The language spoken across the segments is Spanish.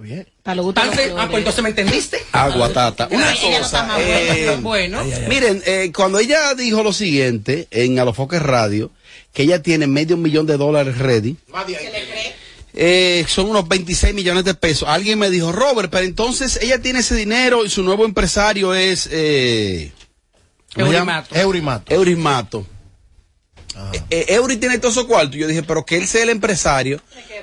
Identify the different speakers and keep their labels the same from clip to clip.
Speaker 1: bien.
Speaker 2: Ah, pues entonces me entendiste.
Speaker 3: Aguatata. Una cosa. eh,
Speaker 2: Bueno.
Speaker 3: Miren, eh, cuando ella dijo lo siguiente en Alofoque Radio, que ella tiene medio millón de dólares ready, eh, son unos 26 millones de pesos. Alguien me dijo, Robert, pero entonces ella tiene ese dinero y su nuevo empresario es... Eh.
Speaker 1: Eurimato. Eurimato.
Speaker 3: Eh, eh, Eury tiene todo su cuarto. Yo dije, pero que él sea el empresario,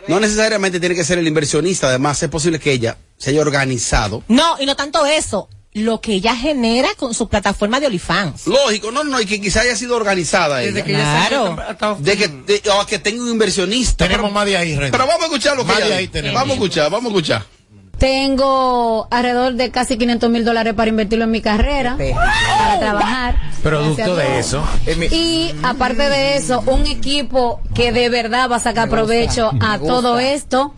Speaker 3: no necesariamente tiene que ser el inversionista. Además, es posible que ella se haya organizado.
Speaker 4: No, y no tanto eso, lo que ella genera con su plataforma de OnlyFans.
Speaker 3: Lógico, no, no, y que quizá haya sido organizada
Speaker 2: Desde
Speaker 3: ella.
Speaker 2: que
Speaker 4: Claro.
Speaker 3: De que, de- o que tenga un inversionista.
Speaker 1: Tenemos
Speaker 3: pero,
Speaker 1: más de ahí, René.
Speaker 3: pero vamos a escuchar lo que
Speaker 1: Más
Speaker 3: ella
Speaker 1: de ahí
Speaker 3: dijo.
Speaker 1: tenemos.
Speaker 3: Vamos a escuchar, vamos a escuchar.
Speaker 5: Tengo alrededor de casi 500 mil dólares para invertirlo en mi carrera, para trabajar.
Speaker 6: Producto de eso. eh,
Speaker 5: Y aparte de eso, un equipo que de verdad va a sacar provecho a todo esto.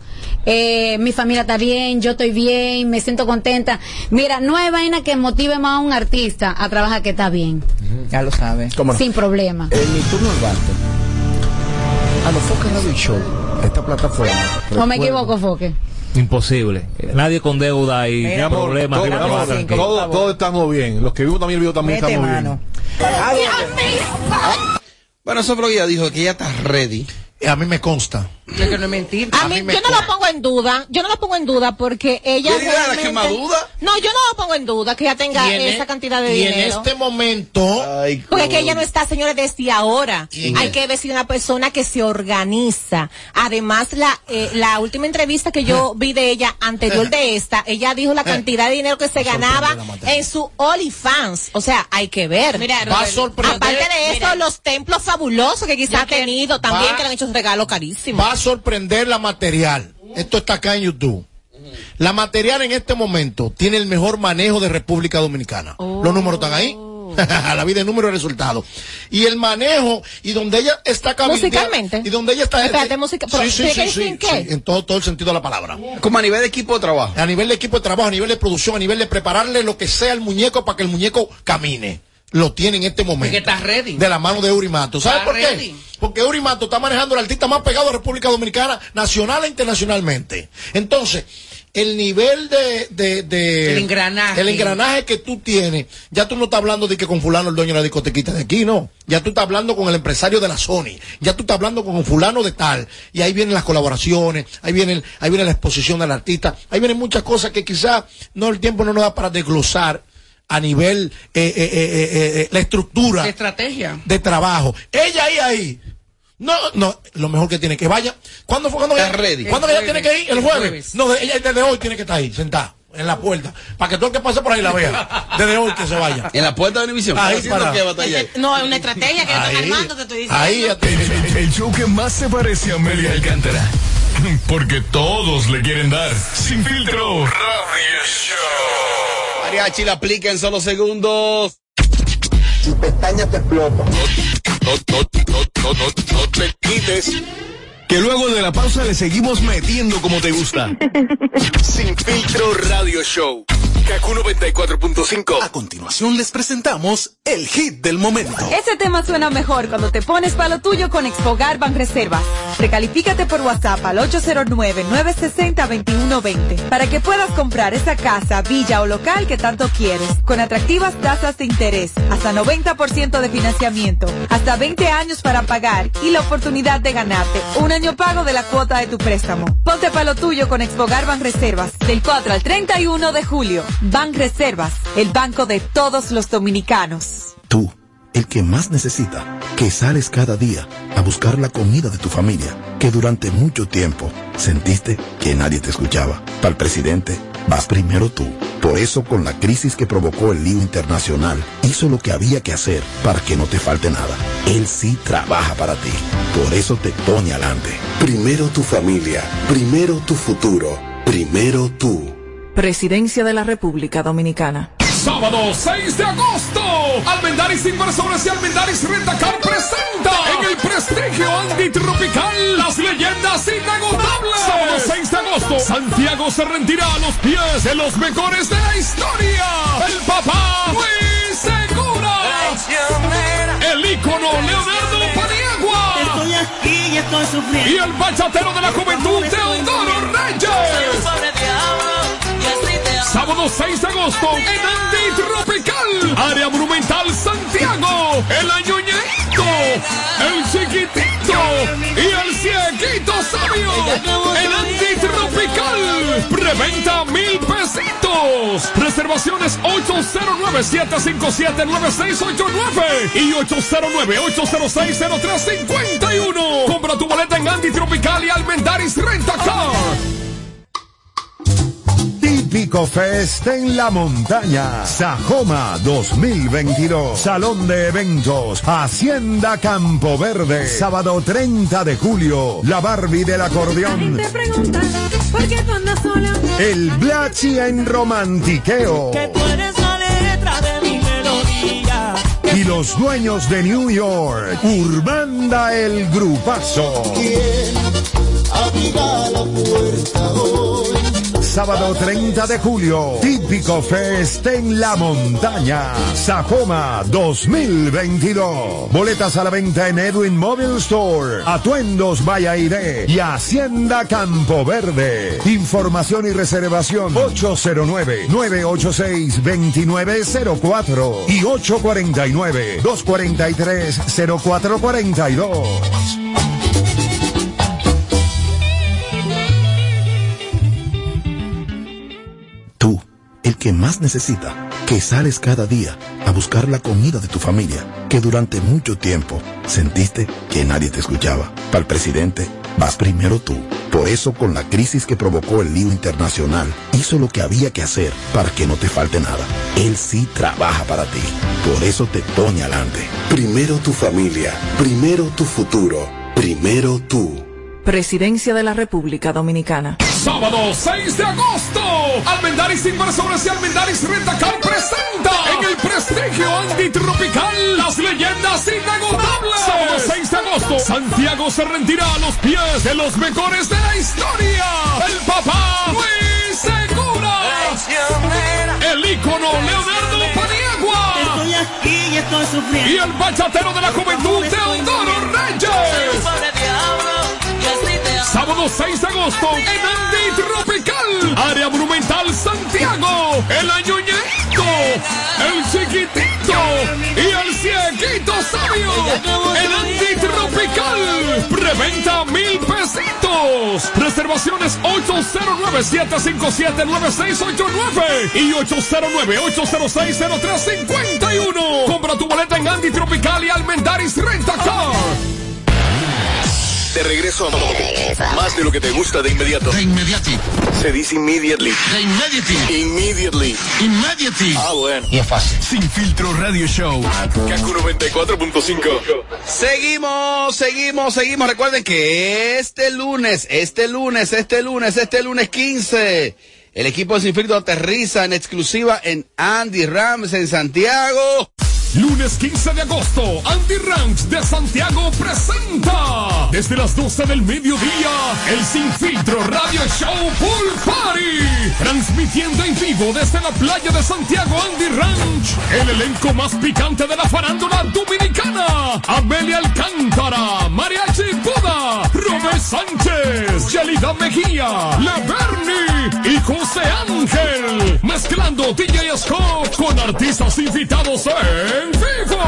Speaker 5: Eh, mi familia está bien, yo estoy bien, me siento contenta. Mira, no hay vaina que motive más a un artista a trabajar que está bien,
Speaker 2: Ya lo sabes.
Speaker 6: ¿Cómo no?
Speaker 5: sin problema.
Speaker 6: En mi turno al. A los Foques Radio Show, esta plataforma.
Speaker 5: ¿O me equivoco, Foque?
Speaker 7: Imposible. Nadie con deuda y problemas.
Speaker 1: todo,
Speaker 7: arriba,
Speaker 1: todo-
Speaker 7: abajo, tranquilo.
Speaker 1: todo- todo estamos bien. Los que vivimos también, vivimos también
Speaker 2: Mete
Speaker 1: estamos
Speaker 2: mano.
Speaker 1: bien.
Speaker 3: Bueno, eso fue lo que ella dijo, que ella está ready.
Speaker 1: A mí me consta.
Speaker 2: Es que no es mentir.
Speaker 4: A mí, yo no lo pongo en duda, yo no lo pongo en duda porque ella
Speaker 3: ¿Qué dirá la
Speaker 4: realmente-
Speaker 3: quemadura?
Speaker 4: No, yo no lo pongo en duda que ella tenga
Speaker 1: Y en
Speaker 4: esa cantidad de
Speaker 1: y en
Speaker 4: dinero.
Speaker 1: este momento,
Speaker 3: Ay,
Speaker 4: Porque que ella no está, señores, desde ahora.
Speaker 1: Y en
Speaker 4: Hay
Speaker 1: el-
Speaker 4: que ver si una persona que se organiza. Además, la, eh, la última entrevista que yo vi de ella, anterior de esta, ella dijo la cantidad de dinero que se ganaba en su OnlyFans. O sea, hay que ver.
Speaker 2: Mira,
Speaker 1: va a
Speaker 2: Robert,
Speaker 1: sorprender.
Speaker 4: Aparte de eso, los templos fabulosos que quizá
Speaker 2: Yo
Speaker 4: ha tenido también,
Speaker 1: va-
Speaker 4: que le han hecho regalos carísimos.
Speaker 1: va a sorprender la material. Esto está acá en YouTube. La material en este momento tiene el mejor manejo de República Dominicana. Los números están ahí. la vida de números y resultados. Y el manejo, y donde ella está cabildeando-
Speaker 4: Musicalmente.
Speaker 1: Y donde ella está.
Speaker 4: Espérate, música- pero
Speaker 1: Sí, sí,
Speaker 4: en
Speaker 1: todo, todo el sentido de la palabra.
Speaker 3: Como a nivel de equipo de trabajo.
Speaker 1: A nivel de equipo de trabajo, a nivel de producción, a nivel de prepararle lo que sea al muñeco para que el muñeco camine. Lo tiene en este momento.
Speaker 2: Porque está ready.
Speaker 1: De la mano de Eurimato. ¿Sabes por qué?
Speaker 2: ready.
Speaker 1: Porque Eurimato está manejando el artista más pegado de República Dominicana, nacional e internacionalmente. Entonces, el nivel de, de, de-
Speaker 2: El engranaje.
Speaker 1: el engranaje que tú tienes, ya tú no estás hablando de que con fulano el dueño de la discotequita de aquí, no. Ya tú estás hablando con el empresario de la Sony, ya tú estás hablando con fulano de tal, y ahí vienen las colaboraciones, ahí viene, ahí viene la exposición del artista, ahí vienen muchas cosas que quizás no el tiempo no nos da para desglosar a nivel eh, eh, eh, eh, eh, la estructura
Speaker 2: ¿Qué estrategia?
Speaker 1: de trabajo. Ella ahí, ahí. No, no, lo mejor que tiene que vaya. ¿Cuándo fue cuando ella,
Speaker 3: ready.
Speaker 1: ¿cuándo
Speaker 2: El
Speaker 1: ella tiene que ir? ¿El
Speaker 2: El
Speaker 1: jueves? No, de- ella desde hoy tiene que estar ahí, sentada, en la puerta. Para que todo el que pase por ahí la vea. Desde hoy que se vaya.
Speaker 3: En la puerta de Univisión.
Speaker 1: Ahí para-
Speaker 3: qué batalla ahí.
Speaker 4: No, es una estrategia que
Speaker 1: Ahí,
Speaker 4: armando, te estoy diciendo.
Speaker 1: ahí ya te-
Speaker 8: El, el show que más se parece a Amelia Alcántara. Porque todos le quieren dar. Sin filtro. Radio Show.
Speaker 3: Mariachi la aplica en solo segundos.
Speaker 9: Tu pestaña te explota.
Speaker 8: No, no, no, no, no, no te quites. Que luego de la pausa le seguimos metiendo como te gusta. Sin filtro Radio Show. Kaku 94.5. A continuación les presentamos el hit del momento.
Speaker 10: Ese tema suena mejor cuando te pones para lo tuyo con Expogar Banreservas. Recalifícate por WhatsApp al 809-960-2120 para que puedas comprar esa casa, villa o local que tanto quieres, con atractivas tasas de interés, hasta 90% de financiamiento, hasta 20 años para pagar y la oportunidad de ganarte un año pago de la cuota de tu préstamo. Ponte para lo tuyo con Expogar Banreservas del 4 al 31 de julio. Banreservas, el banco de todos los dominicanos.
Speaker 11: Tú, el que más necesita, que sales cada día a buscar la comida de tu familia, que durante mucho tiempo sentiste que nadie te escuchaba. Para el presidente, vas primero tú. Por eso, con la crisis que provocó el lío internacional, hizo lo que había que hacer para que no te falte nada. Él sí trabaja para ti. Por eso te pone adelante.
Speaker 9: Primero tu familia, primero tu futuro, primero tú.
Speaker 10: Presidencia de la República Dominicana.
Speaker 8: Sábado 6 de agosto, Almendaris Inversores y Almendaris Rentacar presenta en el prestigio antitropical las leyendas inagotables. Sábado 6 de agosto, Santiago se rendirá a los pies de los mejores de la historia. El papá Luis Segura. El ícono Leonardo Paniagua.
Speaker 12: Estoy aquí y estoy sufriendo.
Speaker 8: Y el bachatero de la juventud, Teodoro Reyes. Sábado 6 de agosto en Andy Tropical. Área Monumental Santiago. El añoñito. El chiquitito. Y el cieguito sabio. En Andy Tropical. Preventa mil pesitos. Reservaciones 809-757-9689 y 809-806-0351. Compra tu boleta en Andy Tropical y Almendaris Rentacar.
Speaker 12: Típico Fest en la montaña. Sajoma 2022. Salón de eventos. Hacienda Campo Verde. Sábado 30 de julio. La Barbie del acordeón. El Blachi en romantiqueo.
Speaker 13: Que tú eres la letra de mi melodía.
Speaker 12: Y los dueños de New York. Urbanda el Grupazo.
Speaker 13: Abrirá la puerta hoy.
Speaker 12: Sábado 30 de julio, típico Fest en la montaña. Sajoma 2022. Boletas a la venta en Edwin Mobile Store, Atuendos Vallairé y Hacienda Campo Verde. Información y reservación 809-986-2904 y 849-243-0442.
Speaker 11: Que más necesita, que sales cada día a buscar la comida de tu familia, que durante mucho tiempo sentiste que nadie te escuchaba. Para el presidente, vas primero tú. Por eso, con la crisis que provocó el lío internacional, hizo lo que había que hacer para que no te falte nada. Él sí trabaja para ti. Por eso te pone adelante.
Speaker 9: Primero tu familia, primero tu futuro, primero tú.
Speaker 10: Presidencia de la República Dominicana.
Speaker 8: Sábado 6 de agosto, Almendaris Inversores y Almendaris Rentacar presenta en el prestigio antitropical las leyendas inagotables. Sábado 6 de agosto, Santiago se rendirá a los pies de los mejores de la historia. El papá Luis Segura. El ícono Leonardo Paniagua.
Speaker 13: Estoy aquí y estoy sufriendo.
Speaker 8: Y el bachatero de la juventud Teodoro Reyes. Sábado 6 de agosto en Andy Tropical, Área Monumental Santiago, el añoñito, el chiquitito y el cieguito sabio. En Andy Tropical, preventa mil pesitos. Reservaciones 809-757-9689 y 809-806-0351. Compra tu boleta en Andy Tropical y Almendaris Rentacar.
Speaker 14: De regreso a más de lo que te gusta de inmediato.
Speaker 15: De inmediati.
Speaker 14: Se dice immediately.
Speaker 15: De immediati.
Speaker 14: Immediately.
Speaker 15: Immediately.
Speaker 14: Ah, bueno.
Speaker 15: Y es fácil.
Speaker 14: Sin filtro radio show. Kaku 94.5.
Speaker 3: Seguimos, seguimos, seguimos. Recuerden que este lunes, este lunes, este lunes, este lunes 15, el equipo de Sin Filtro aterriza en exclusiva en Andy Rams en Santiago.
Speaker 8: Lunes 15 de agosto, Andy Ranch de Santiago presenta desde las 12 del mediodía el Sin Filtro Radio Show Pool Party. Transmitiendo en vivo desde la playa de Santiago Andy Ranch. El elenco más picante de la farándula dominicana. Amelia Alcántara, Mariachi Buda, Robert Sánchez, Yelida Mejía, Le y José Ángel. Mezclando DJ Scott con artistas invitados en vivo.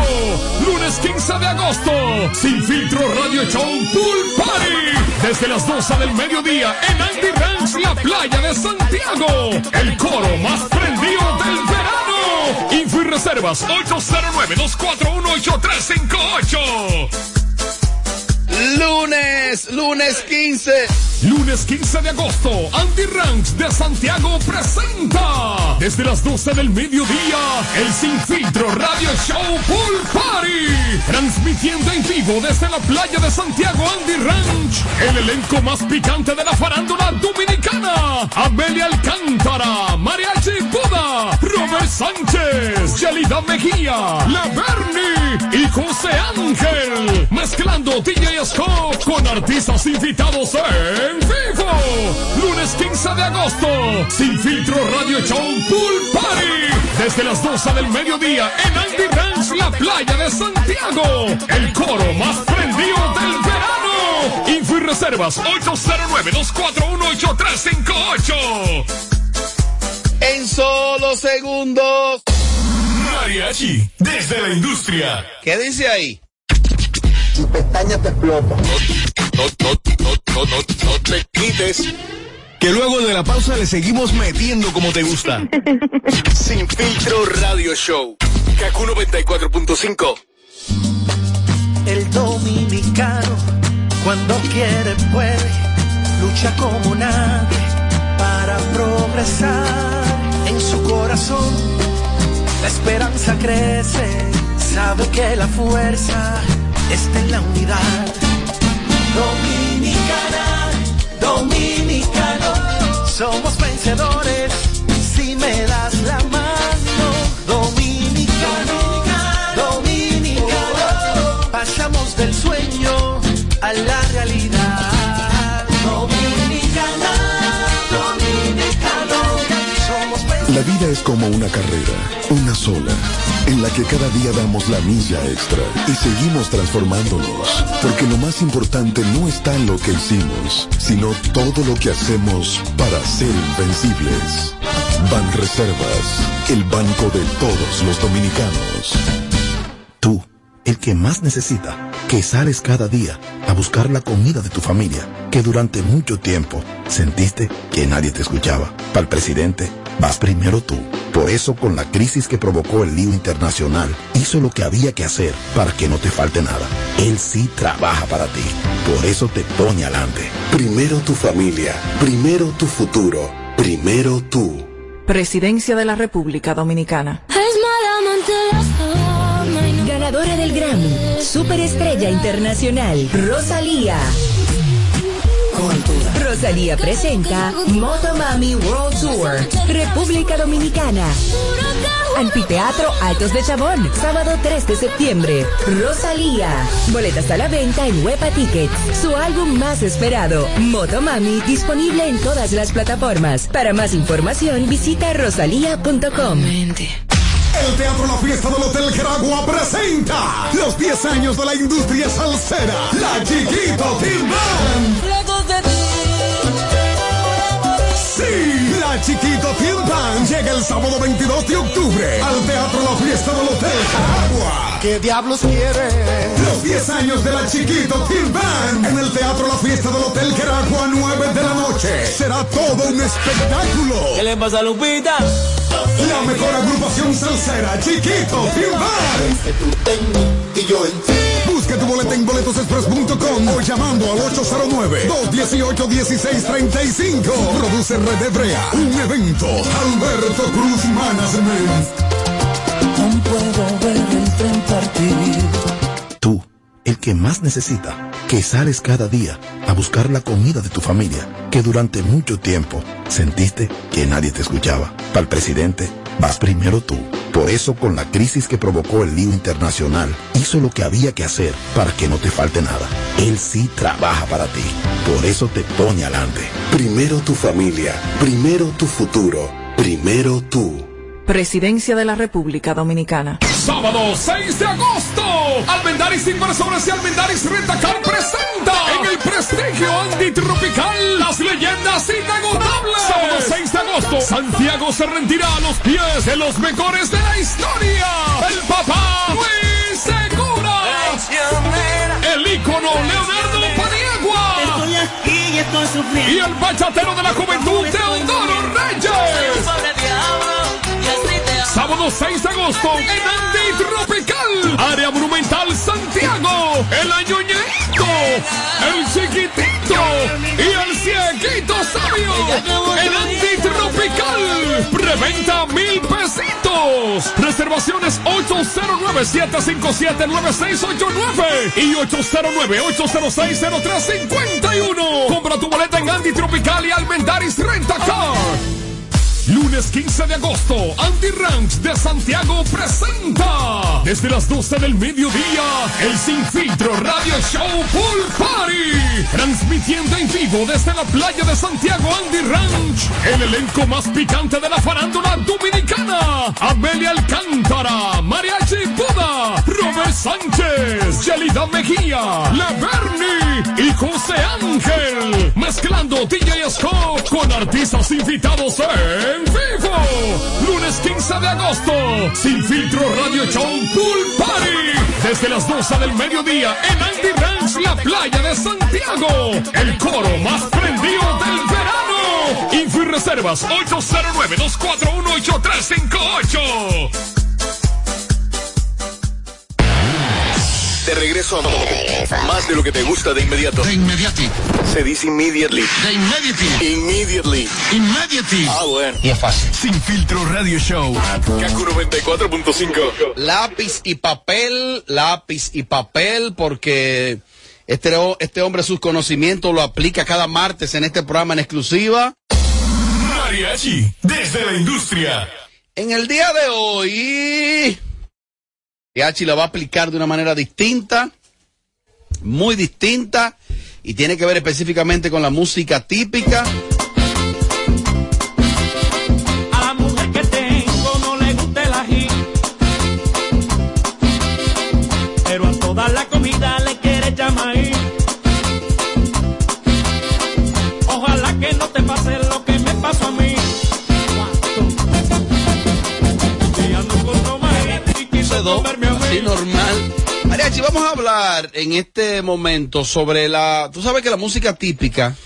Speaker 8: Lunes 15 de agosto. Sin filtro Radio Show Pool Party. Desde las 12 del mediodía en Andy Ranch, la playa de Santiago. El coro más prendido del verano. Info y reservas 809-241-8358.
Speaker 3: Lunes, lunes 15.
Speaker 8: Lunes 15 de agosto, Andy Ranch de Santiago presenta desde las 12 del mediodía el Sin Filtro Radio Show Pool Party. Transmitiendo en vivo desde la playa de Santiago Andy Ranch. El elenco más picante de la farándula dominicana. Amelia Alcántara, Mariachi Buda, Robert Sánchez, Yelida Mejía, La y José Ángel. Mezclando DJ Scott con artistas invitados en vivo. Lunes 15 de agosto. Sin filtro Radio Show Pool Party. Desde las 12 del mediodía en Andy Ranch, la playa de Santiago. El coro más prendido del verano. Info y reservas 809-241-8358.
Speaker 3: En Sol dos segundos.
Speaker 16: Mariachi, desde la industria.
Speaker 3: ¿Qué dice ahí?
Speaker 17: Tu pestaña te explota.
Speaker 16: No, no, no, no, no, no te quites. Que luego de la pausa le seguimos metiendo como te gusta. Sin filtro radio show. Kaku 94.5.
Speaker 18: El dominicano, cuando quiere, puede, lucha como nadie para progresar. La esperanza crece, sabe que la fuerza está en la unidad. Dominicana, dominicano, somos vencedores si me das la mano. Dominicano, dominicano, pasamos del sueño a la realidad.
Speaker 11: Es como una carrera, una sola, en la que cada día damos la milla extra y seguimos transformándonos, porque lo más importante no está en lo que hicimos, sino todo lo que hacemos para ser invencibles. Ban Reservas, el banco de todos los dominicanos. El que más necesita, que sales cada día a buscar la comida de tu familia, que durante mucho tiempo sentiste que nadie te escuchaba. Para el presidente, vas primero tú. Por eso, con la crisis que provocó el lío internacional, hizo lo que había que hacer para que no te falte nada. Él sí trabaja para ti. Por eso te pone adelante.
Speaker 9: Primero tu familia, primero tu futuro, primero tú.
Speaker 19: Presidencia de la República Dominicana.
Speaker 20: Grammy, Superestrella Internacional, Rosalía. Rosalía presenta Motomami World Tour, República Dominicana. Anfiteatro Altos de Chabón, sábado 3 de septiembre. Rosalía. Boletas a la venta en Huepa Tickets. Su álbum más esperado, Motomami, disponible en todas las plataformas. Para más información, visita rosalía.com.
Speaker 8: El Teatro La Fiesta del Hotel Geragua presenta los 10 años de la industria salsera, la Chiquito Team. Sí, la Chiquito Team llega el sábado 22 de octubre al Teatro La Fiesta del Hotel Geragua.
Speaker 18: ¿Qué diablos quiere?
Speaker 8: Los 10 años de la Chiquito Team Band en el Teatro La Fiesta del Hotel Geragua, 9 de la noche. Será todo un espectáculo.
Speaker 18: ¿Qué le pasa a Lupita?
Speaker 8: La mejor agrupación salsera, Chiquito
Speaker 18: en
Speaker 8: Busca tu boleta en boletosexpress.com o llamando al 809-218-1635. Produce Red Hebrea, un evento. Alberto Cruz Management.
Speaker 18: No puedo ver el tren partir.
Speaker 11: El que más necesita, que sales cada día a buscar la comida de tu familia, que durante mucho tiempo sentiste que nadie te escuchaba. Para el presidente, vas primero tú. Por eso, con la crisis que provocó el lío internacional, hizo lo que había que hacer para que no te falte nada. Él sí trabaja para ti. Por eso te pone adelante.
Speaker 9: Primero tu familia, primero tu futuro, primero tú.
Speaker 19: Presidencia de la República Dominicana.
Speaker 8: Sábado 6 de agosto, Almendaris Inversores y Almendaris Rentacar presenta en el prestigio antitropical las leyendas inagotables. Sábado 6 de agosto, Santiago se rendirá a los pies de los mejores de la historia. El papá Luis Segura. El ícono Leonardo Paniagua.
Speaker 18: Estoy aquí y estoy sufriendo.
Speaker 8: Y el bachatero de la juventud, Teodoro Reyes. Sábado 6 de agosto en Antitropical, Área Monumental Santiago, el añoñeito, el chiquitito y el cieguito sabio. En Antitropical, preventa mil pesitos. Reservaciones 809-757-9689 y 809-806-0351. Compra tu boleta en Antitropical y Almendaris Rentacar. Lunes 15 de agosto, Andy Ranch de Santiago presenta desde las 12 del mediodía el Sin Filtro Radio Show Pool Party. Transmitiendo en vivo desde la playa de Santiago Andy Ranch. El elenco más picante de la farándula dominicana. Amelia Alcántara, Mariachi Buda, Robert Sánchez, Yelida Mejía, Leverni y José Ángel. Mezclando DJ Scott con artistas invitados en vivo. Lunes 15 de agosto. Sin filtro Radio Show Pool Party. Desde las 12 del mediodía en Andy Ranch, la playa de Santiago. El coro más prendido del verano. Info y reservas 809-241-8358.
Speaker 14: De regreso a más de lo que te gusta de inmediato.
Speaker 15: De inmediati.
Speaker 14: Se dice immediately.
Speaker 15: De inmediati.
Speaker 14: Immediately.
Speaker 15: Immediati.
Speaker 14: Ah, bueno.
Speaker 15: Y es fácil.
Speaker 14: Sin filtro radio show. Kaku 94.5.
Speaker 3: Lápiz y papel, lápiz y papel, porque este, este hombre sus conocimientos lo aplica cada martes en este programa en exclusiva.
Speaker 8: Mariachi, desde la industria.
Speaker 3: En el día de hoy, Mariachi la va a aplicar de una manera distinta, muy distinta, y tiene que ver específicamente con la música típica. Así normal. Mariachi, vamos a hablar en este momento sobre la... Tú sabes que la música típica...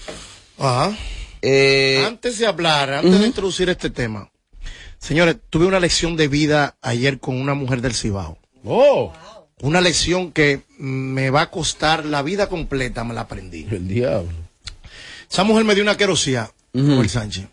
Speaker 1: Ajá.
Speaker 3: eh,
Speaker 1: Antes de hablar, antes de introducir este tema, señores, tuve una lección de vida ayer con una mujer del Cibao.
Speaker 3: Oh.
Speaker 1: Una lección que me va a costar la vida completa, me la aprendí.
Speaker 3: El diablo.
Speaker 1: Esa mujer me dio una querosía, Joel Sánchez.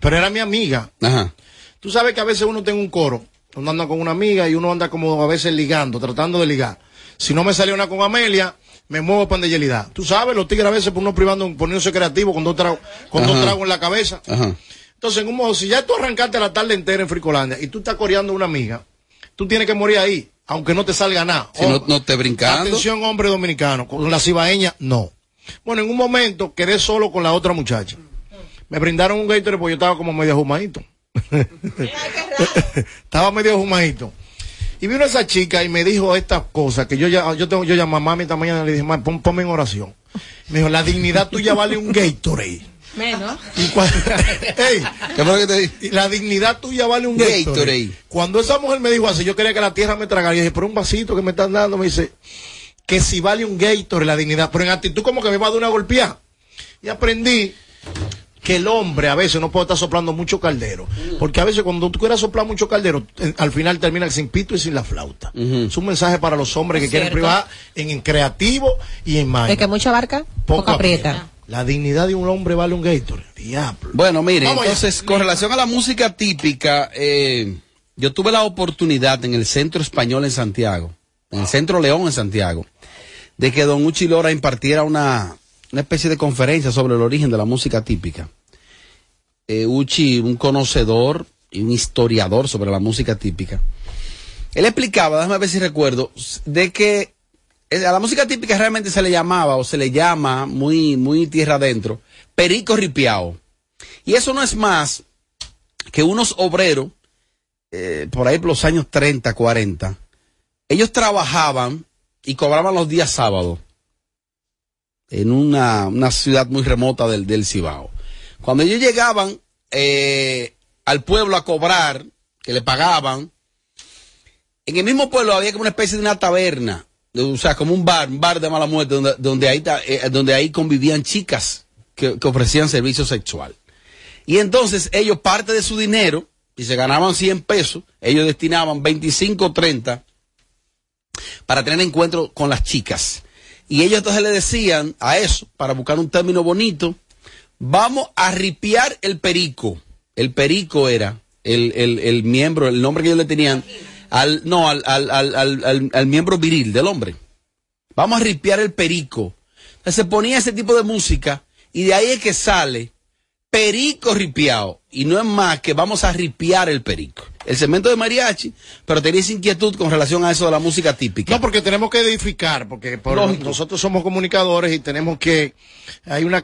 Speaker 1: Pero era mi amiga.
Speaker 3: Ajá.
Speaker 1: Tú sabes que a veces uno tiene un coro, uno anda con una amiga y uno anda como a veces ligando, tratando de ligar. Si no me salió una con Amelia, me muevo para Yelida. Tú sabes, los tigres a veces por uno privando, poniéndose creativo con dos tragos, con dos tragos en la cabeza.
Speaker 3: Ajá.
Speaker 1: Entonces, en un modo, si ya tú arrancaste la tarde entera en Fricolandia y tú estás coreando a una amiga, tú tienes que morir ahí, aunque no te salga nada.
Speaker 3: Si no, no te brincando.
Speaker 1: Atención, hombre dominicano, con la cibaeña, no. Bueno, en un momento quedé solo con la otra muchacha. Me brindaron un Gatorade porque yo estaba como medio jumadito. estaba medio jumadito. Y vino esa chica y me dijo estas cosas que yo ya, yo tengo, yo llamé a mami esta mañana y le dije, mami, pon- ponme en oración. Me dijo, la dignidad tuya vale un Gatorade.
Speaker 2: Menos.
Speaker 1: Y
Speaker 3: ¿Qué fue lo que te dije?
Speaker 1: la dignidad tuya vale un Gatorade.
Speaker 3: Gatorade.
Speaker 1: Cuando esa mujer me dijo así, yo quería que la tierra me tragara. Y dije, pero un vasito que me están dando, me dice, que si vale un Gatorade la dignidad. Pero en actitud como que me va a dar una golpeada. Y aprendí que el hombre a veces no puede estar soplando mucho caldero. Porque a veces cuando tú quieras soplar mucho caldero, eh, al final termina sin pito y sin la flauta. Es un mensaje para los hombres que quieren privar en, en creativo y en magia.
Speaker 4: El que mucha barca, poco aprieta.
Speaker 1: La dignidad de un hombre vale un Gatorade. Diablo.
Speaker 3: Bueno, mire,
Speaker 1: Vamos allá.
Speaker 3: entonces, con relación a la música típica, eh, yo tuve la oportunidad en el Centro Español en Santiago, en el Centro León en Santiago, de que don Uchi Lora impartiera una, una especie de conferencia sobre el origen de la música típica. Eh, Uchi, un conocedor y un historiador sobre la música típica. Él explicaba, déjame ver si recuerdo, de que eh, a la música típica realmente se le llamaba o se le llama muy, muy tierra adentro, perico ripiao. Y eso no es más que unos obreros, eh, por ahí por los años 30, 40, ellos trabajaban y cobraban los días sábados en una, una ciudad muy remota del, del Cibao. Cuando ellos llegaban eh, al pueblo a cobrar, que le pagaban, en el mismo pueblo había como una especie de una taberna, de- o sea, como un bar, un bar de mala muerte, donde, donde, ahí, eh, donde ahí convivían chicas que, que ofrecían servicio sexual. Y entonces ellos parte de su dinero, y se ganaban 100 pesos, ellos destinaban 25 o 30 para tener encuentro con las chicas. Y ellos entonces le decían a eso, para buscar un término bonito, vamos a ripiar el perico. El perico era el, el, el miembro, el nombre que ellos le tenían, al, no, al, al, al, al, miembro viril del hombre. Vamos a ripiar el perico. Entonces se ponía ese tipo de música y de ahí es que sale perico ripiado. Y no es más que vamos a ripiar el perico. El segmento de mariachi, pero tenía esa inquietud con relación a eso de la música típica.
Speaker 1: No, porque tenemos que edificar, porque por- nosotros somos comunicadores y tenemos que hay una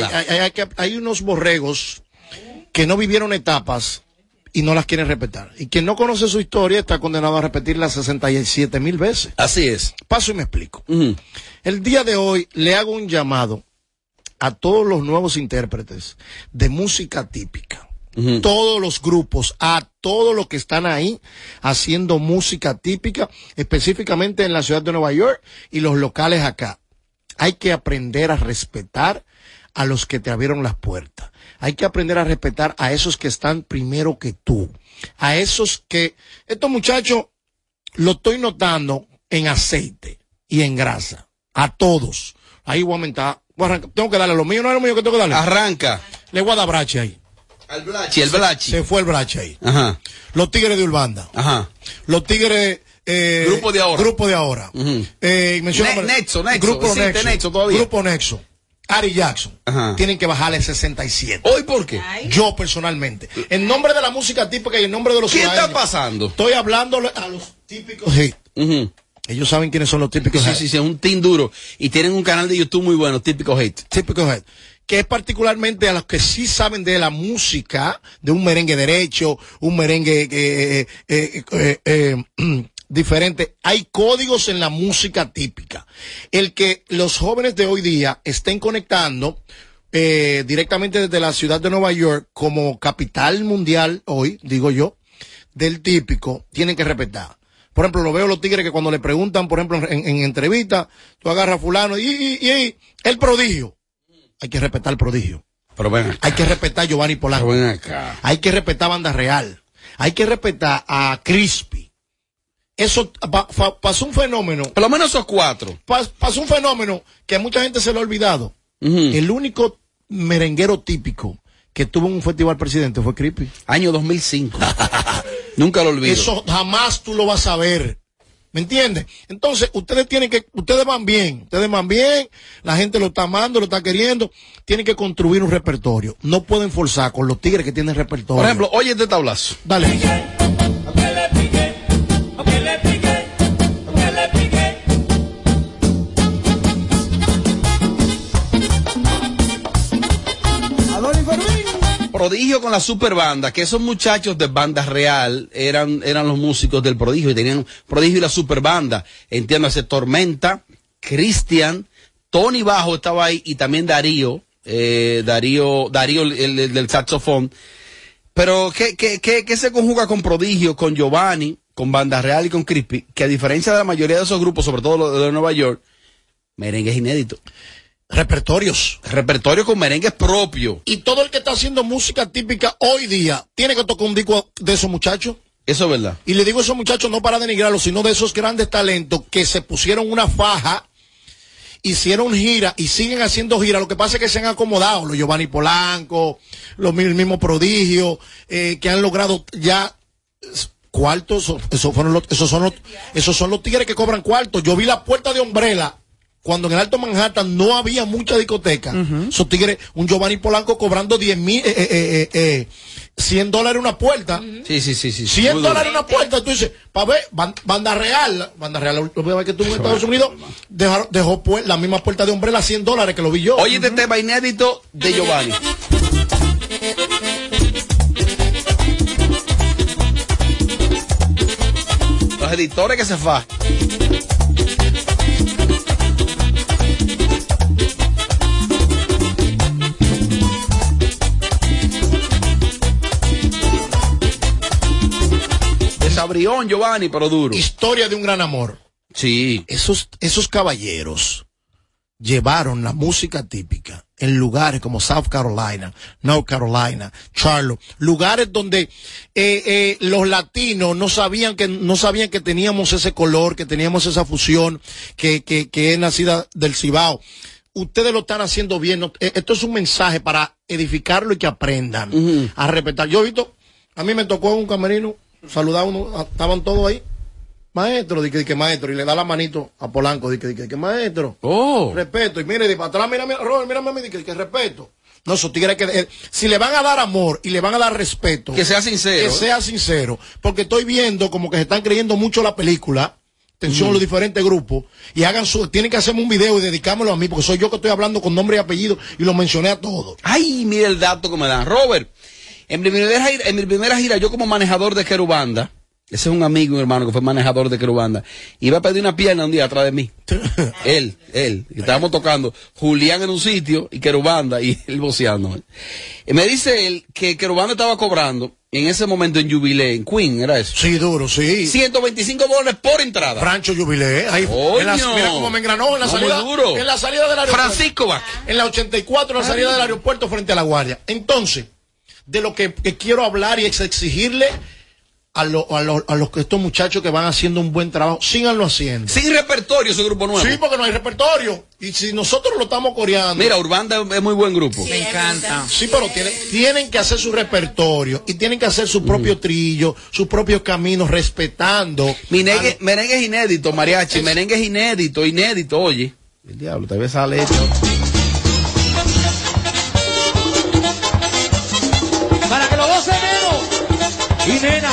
Speaker 3: Aplicarla.
Speaker 1: Hay, hay- hay que- hay unos borregos que no vivieron etapas y no las quieren respetar. Y quien no conoce su historia está condenado a repetirla 67 mil veces.
Speaker 3: Así es.
Speaker 1: Paso y me explico. El día de hoy le hago un llamado a todos los nuevos intérpretes de música típica. Todos los grupos, a todos los que están ahí haciendo música típica, específicamente en la ciudad de Nueva York y los locales acá. Hay que aprender a respetar a los que te abrieron las puertas. Hay que aprender a respetar a esos que están primero que tú. A esos que, estos muchachos, lo estoy notando en aceite y en grasa. A todos. Ahí voy a aumentar. voy a arrancar. Tengo que darle lo mío, no es lo mío que tengo que darle.
Speaker 3: Arranca.
Speaker 1: Le voy a dar brache ahí.
Speaker 3: Al Blachi, el Blachi.
Speaker 1: Se fue el brache ahí.
Speaker 3: Ajá.
Speaker 1: Los tigres de Urbanda.
Speaker 3: Ajá.
Speaker 1: Los tigres. Eh,
Speaker 3: Grupo de ahora.
Speaker 1: Grupo de ahora. eh, menciona-
Speaker 3: Ne- Nexo, Nexo.
Speaker 1: Grupo Nexo.
Speaker 3: Nexo todavía.
Speaker 1: Grupo Nexo. Ari Jackson.
Speaker 3: Ajá.
Speaker 1: Tienen que bajarle 67.
Speaker 3: ¿Hoy por qué?
Speaker 1: Yo personalmente. En nombre de la música típica y en nombre de los
Speaker 3: ¿Qué está pasando?
Speaker 1: Estoy hablando a los típicos hits.
Speaker 3: Ujú.
Speaker 1: Ellos saben quiénes son los típicos
Speaker 3: Sí,
Speaker 1: hits.
Speaker 3: sí, sí, es un team duro. Y tienen un canal de YouTube muy bueno, típico hate.
Speaker 1: Típicos hits. Que es particularmente a los que sí saben de la música, de un merengue derecho, un merengue eh, eh, eh, eh, eh, diferente. Hay códigos en la música típica. El que los jóvenes de hoy día estén conectando eh, directamente desde la ciudad de Nueva York como capital mundial hoy, digo yo, del típico, tienen que respetar. Por ejemplo, lo veo los tigres que cuando le preguntan, por ejemplo, en, en entrevista, tú agarras a fulano y, y, y, el prodigio. Hay que respetar el prodigio.
Speaker 3: Pero ven acá.
Speaker 1: Hay que respetar a Giovanni Polanco.
Speaker 3: Pero ven acá.
Speaker 1: Hay que respetar a Banda Real. Hay que respetar a Crispy. Eso pa- pasó un fenómeno.
Speaker 3: Por lo menos esos cuatro.
Speaker 1: pas- pasó un fenómeno que a mucha gente se le ha olvidado. El único merenguero típico que tuvo un festival presidente fue Crispy.
Speaker 3: Año 2005. Nunca lo olvido.
Speaker 1: Eso jamás tú lo vas a ver. ¿Me entiendes? Entonces, ustedes tienen que, ustedes van bien, ustedes van bien, la gente lo está amando, lo está queriendo, tienen que construir un repertorio. No pueden forzar con los tigres que tienen repertorio.
Speaker 3: Por ejemplo, oye este tablazo.
Speaker 1: Dale.
Speaker 3: Prodigio con la super banda, que esos muchachos de banda real eran, eran los músicos del prodigio y tenían prodigio y la super banda. Entiéndase, Tormenta, Cristian, Tony Bajo estaba ahí y también Darío, eh, Darío, Darío el, el- el del saxofón. Pero, ¿qué, qué, qué, qué se conjuga con Prodigio, con Giovanni, con Banda Real y con Crispy? Que a diferencia de la mayoría de esos grupos, sobre todo los de Nueva York, merengue es inédito.
Speaker 1: Repertorios.
Speaker 3: Repertorio con merengue propio.
Speaker 1: Y todo el que está haciendo música típica hoy día tiene que tocar un disco de esos muchachos.
Speaker 3: Eso es verdad.
Speaker 1: Y le digo a esos muchachos no para denigrarlos, sino de esos grandes talentos que se pusieron una faja, hicieron gira y siguen haciendo gira. Lo que pasa es que se han acomodado, los Giovanni Polanco, los mi- el mismo prodigio, eh, que han logrado ya cuartos, esos fueron los, esos son los, esos son los tigres que cobran cuartos. Yo vi la puerta de Umbrella. Cuando en el Alto Manhattan no había mucha discoteca, esos tigres, un Giovanni Polanco cobrando 10 mil, eh, eh, eh, eh, 100 dólares una puerta.
Speaker 3: Sí, sí, sí, sí.
Speaker 1: 100
Speaker 3: Muy duro.
Speaker 1: dólares una puerta, tú dices, para ver, ban- banda real, banda real, la última vez que estuvo en Estados Unidos, dejó, dejó pues, la misma puerta de Umbrella 100 dólares que lo vi yo.
Speaker 3: Oye este tema inédito de Giovanni. Los editores que se fa. Desabrión Giovanni, pero duro.
Speaker 1: Historia de un gran amor.
Speaker 3: Sí.
Speaker 1: Esos, esos caballeros llevaron la música típica en lugares como South Carolina, North Carolina, Charlotte, lugares donde eh, eh, los latinos no sabían que no sabían que teníamos ese color, que teníamos esa fusión, que, que, que es nacida del Cibao. Ustedes lo están haciendo bien. eh, Esto es un mensaje para edificarlo y que aprendan a respetar. Yo he visto, a mí me tocó en un camerino, saludar a uno, estaban todos ahí. Maestro, di que, di que maestro, y le da la manito a Polanco, di que, di que, di que maestro.
Speaker 3: Oh.
Speaker 1: Respeto, y mire, de para atrás, mira, mira, Robert, mírame a mí, di que, di que respeto. No, esos tigres que, eh, si le van a dar amor y le van a dar respeto.
Speaker 3: Que sea sincero.
Speaker 1: Que sea sincero. Porque estoy viendo como que se están creyendo mucho la película. Atención,
Speaker 3: Ujú.
Speaker 1: los diferentes grupos. Y hagan su, tienen que hacerme un video y dedicármelo a mí, porque soy yo que estoy hablando con nombre y apellido y lo mencioné a todos.
Speaker 3: Ay, mira el dato que me dan. Robert, en mi primera gira, en mi primera gira yo como manejador de Querubanda, Ese es un amigo, un hermano que fue manejador de Querubanda. Iba a pedir una pierna un día atrás de mí. él, él. Y estábamos tocando Julián en un sitio y Querubanda y él boceando. Y me dice él que Querubanda estaba cobrando en ese momento en Jubilé, en Queen, ¿era eso?
Speaker 1: Sí, duro, sí.
Speaker 3: 125 dólares por entrada.
Speaker 1: Rancho Jubilé. Ahí,
Speaker 3: Coño.
Speaker 1: en la- mira cómo me engranó en la
Speaker 3: No,
Speaker 1: salida.
Speaker 3: duro.
Speaker 1: En la salida del aeropuerto.
Speaker 3: Francisco Bach.
Speaker 1: En la 84, en la salida del aeropuerto frente a la guardia. Entonces, de lo que, que quiero hablar y es exigirle a, lo- a, lo- a los que estos muchachos que van haciendo un buen trabajo, síganlo haciendo.
Speaker 3: Sin repertorio ese grupo nuevo.
Speaker 1: Sí, porque no hay repertorio. Y si nosotros lo estamos coreando.
Speaker 3: Mira, Urbanda es muy buen grupo.
Speaker 2: Me encanta.
Speaker 1: Sí, pero tienen, tienen que hacer su repertorio y tienen que hacer su propio trillo, sus propios caminos, respetando.
Speaker 3: Merengue, merengue es inédito, mariachi. Merengue es inédito, inédito, oye. El diablo, tal vez sale esto.
Speaker 13: Y nena.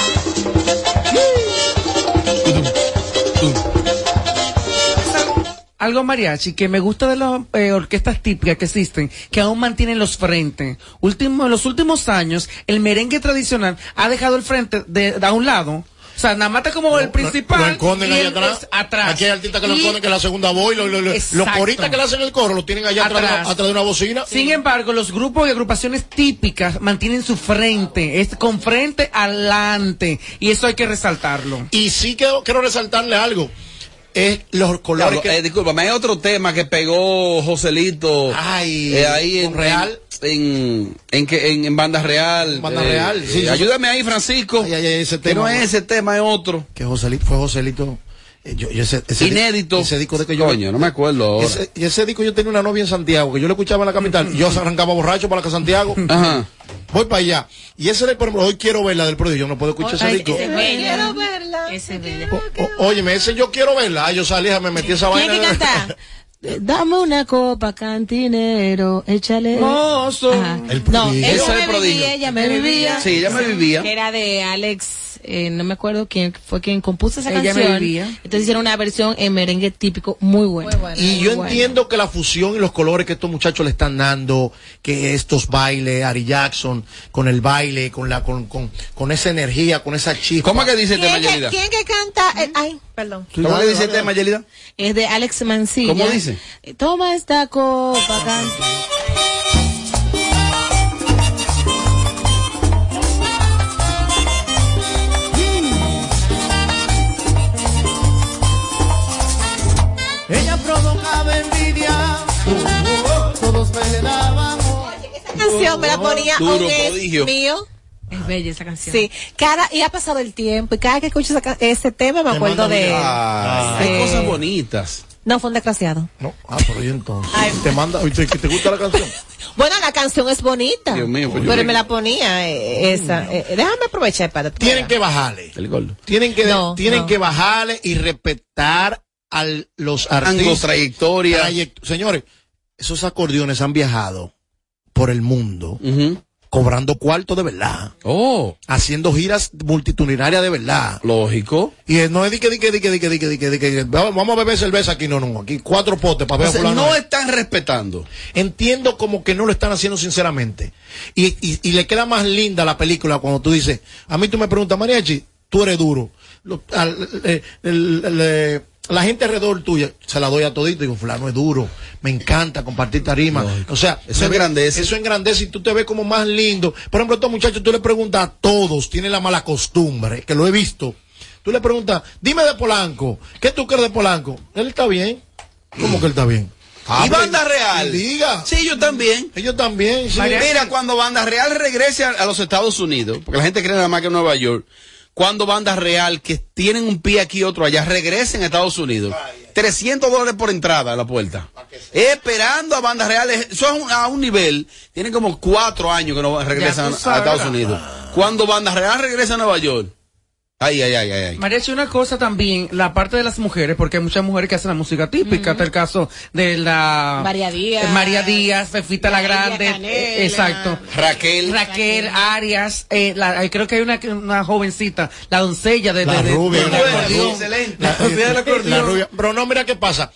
Speaker 2: Algo mariachi que me gusta de las eh, orquestas típicas que existen, que aún mantienen los frentes. Último, en los últimos años, el merengue tradicional ha dejado el frente de, de a un lado. O sea, nada más está como el principal.
Speaker 1: Lo esconden
Speaker 2: el-
Speaker 1: atrás.
Speaker 2: es atrás.
Speaker 1: Aquí hay artistas que lo esconden que la segunda voz y lo- lo- lo- los coristas que le hacen el coro lo tienen allá atrás,
Speaker 2: Atrás.
Speaker 1: atrás de una bocina.
Speaker 2: Sin embargo, los grupos y agrupaciones típicas mantienen su frente, es con frente adelante, y eso hay que resaltarlo.
Speaker 1: Y sí quiero, quiero resaltarle algo. Es los colores que
Speaker 3: eh, discúlpame, hay otro tema que pegó Joselito
Speaker 1: Ay,
Speaker 3: eh, ahí en
Speaker 1: Real.
Speaker 3: En, en, que- en, en Banda Real.
Speaker 1: Banda
Speaker 3: Eh,
Speaker 1: Real, sí,
Speaker 3: eh,
Speaker 1: sí.
Speaker 3: ayúdame ahí, Francisco.
Speaker 1: Ay, ay, ay, ese
Speaker 3: que no es ese tema, es otro.
Speaker 1: que Joselito fue Joselito. eh, yo- yo ese- ese di-
Speaker 3: Inédito.
Speaker 1: Ese disco de que yo
Speaker 3: Coño, no me acuerdo ahora.
Speaker 1: Ese, y ese disco yo tenía una novia en Santiago, que yo lo escuchaba en la capital, y yo arrancaba borracho para la que Santiago.
Speaker 3: Ajá.
Speaker 1: Voy para allá. Y ese, de- por ejemplo, hoy quiero verla del prodigio, yo no puedo escuchar ese
Speaker 21: Ay,
Speaker 1: disco.
Speaker 21: ese Ese es bella.
Speaker 1: O- óyeme, ese yo quiero verla. Yo salí, me metí esa
Speaker 21: ¿Quién
Speaker 1: vaina.
Speaker 21: que canta? Eh, Dame una copa, cantinero, échale.
Speaker 2: Mozo.
Speaker 1: El
Speaker 21: No,
Speaker 3: es el
Speaker 21: me
Speaker 3: prodigio.
Speaker 21: vivía, ella me vivía.
Speaker 3: Sí, ella me vivía.
Speaker 21: Que era de Alex, eh, no me acuerdo quién fue quien compuso esa
Speaker 2: Ella me
Speaker 21: canción. Entonces hicieron una versión en merengue típico muy buena.
Speaker 1: Y yo
Speaker 21: buena.
Speaker 1: entiendo que la fusión y los colores que estos muchachos le están dando, que estos bailes, Ari Jackson, con el baile, con la, con, con, con esa energía, con esa chispa.
Speaker 3: ¿Cómo es que dice el tema,
Speaker 4: ¿Quién que,
Speaker 3: Yelida?
Speaker 4: quién que canta? Eh, ay, perdón.
Speaker 3: ¿Cómo
Speaker 1: dale,
Speaker 3: que dice el
Speaker 1: dale,
Speaker 3: tema,
Speaker 1: dale.
Speaker 3: Yelida?
Speaker 21: Es de Alex Mancilla.
Speaker 3: ¿Cómo dice?
Speaker 21: Toma esta copa, cantinero.
Speaker 4: Canción me la ponía
Speaker 3: Duro
Speaker 4: un mío.
Speaker 21: Es bella esa canción.
Speaker 4: Sí, cada, y ha pasado el tiempo, y cada que escucho esa ese tema me
Speaker 1: Te
Speaker 4: acuerdo de él.
Speaker 3: Ah,
Speaker 4: Sí.
Speaker 3: Hay cosas bonitas.
Speaker 4: No, fue un desgraciado.
Speaker 1: No, ah, pero yo entonces. Te manda, ¿te, te gusta la canción?
Speaker 4: Bueno, la canción es bonita.
Speaker 3: Dios mío, pues yo
Speaker 4: pero me la ponía eh, esa. Eh, déjame aprovechar para
Speaker 1: Tienen que bajarle.
Speaker 3: El gordo.
Speaker 1: Tienen que,
Speaker 4: No,
Speaker 1: tienen
Speaker 4: no.
Speaker 1: que bajarle y respetar a los artistas.
Speaker 3: trayectoria.
Speaker 1: Trayect- Señores, esos acordeones han viajado por el mundo cobrando cuarto de verdad,
Speaker 3: Oh,
Speaker 1: haciendo giras multitudinarias de verdad.
Speaker 3: lógico.
Speaker 1: Y no es de que, de que, de que, de que, de que, de que, de que, vamos a beber cerveza aquí, no, no, aquí cuatro potes para ver
Speaker 3: no están respetando.
Speaker 1: Entiendo como que no lo están haciendo sinceramente. Y, y, y le queda más linda la película cuando tú dices, a mí tú me preguntas, Mariachi, tú eres duro. Lo- al- eh, eh, la gente alrededor tuya, se la doy a todito, digo, fulano es duro, me encanta compartir tarima. O sea,
Speaker 3: Eso engrandece.
Speaker 1: Eso engrandece y tú te ves como más lindo. Por ejemplo, estos muchachos, tú le preguntas a todos, tienen la mala costumbre, que lo he visto. Tú le preguntas, dime de Polanco, ¿qué tú crees de Polanco? Él está bien. ¿Cómo que él está bien?
Speaker 3: ¿Y
Speaker 1: Hable
Speaker 3: Banda Real?
Speaker 1: Diga.
Speaker 3: Sí, yo también.
Speaker 1: Ellos también. sí.
Speaker 3: Mira, cuando Banda Real regrese a, a los Estados Unidos, porque la gente cree nada más que en Nueva York, cuando Banda Real, que tienen un pie aquí y otro allá, regresen a Estados Unidos, 300 dólares por entrada a la puerta. Esperando a Banda Real, eso es un- a un nivel, tienen como cuatro años que no regresan a. Estados Unidos. Cuando Banda Real regresa a Nueva York, ay, ay, ay, ay, ay.
Speaker 2: María, hecho una cosa también, la parte de las mujeres, porque hay muchas mujeres que hacen la música típica, está el caso de la...
Speaker 21: María Díaz.
Speaker 2: eh, María Díaz, Fefita la Grande,
Speaker 21: Canela.
Speaker 2: eh, exacto.
Speaker 3: Raquel.
Speaker 2: Raquel, Arias, eh, la- eh, creo que hay una, una jovencita, la doncella de,
Speaker 1: La
Speaker 2: de- de-
Speaker 1: rubia, la
Speaker 2: acordeón.
Speaker 1: rubia.
Speaker 3: Excelente.
Speaker 2: La rubia del acordeón.
Speaker 1: La rubia. Pero no, mira qué pasa.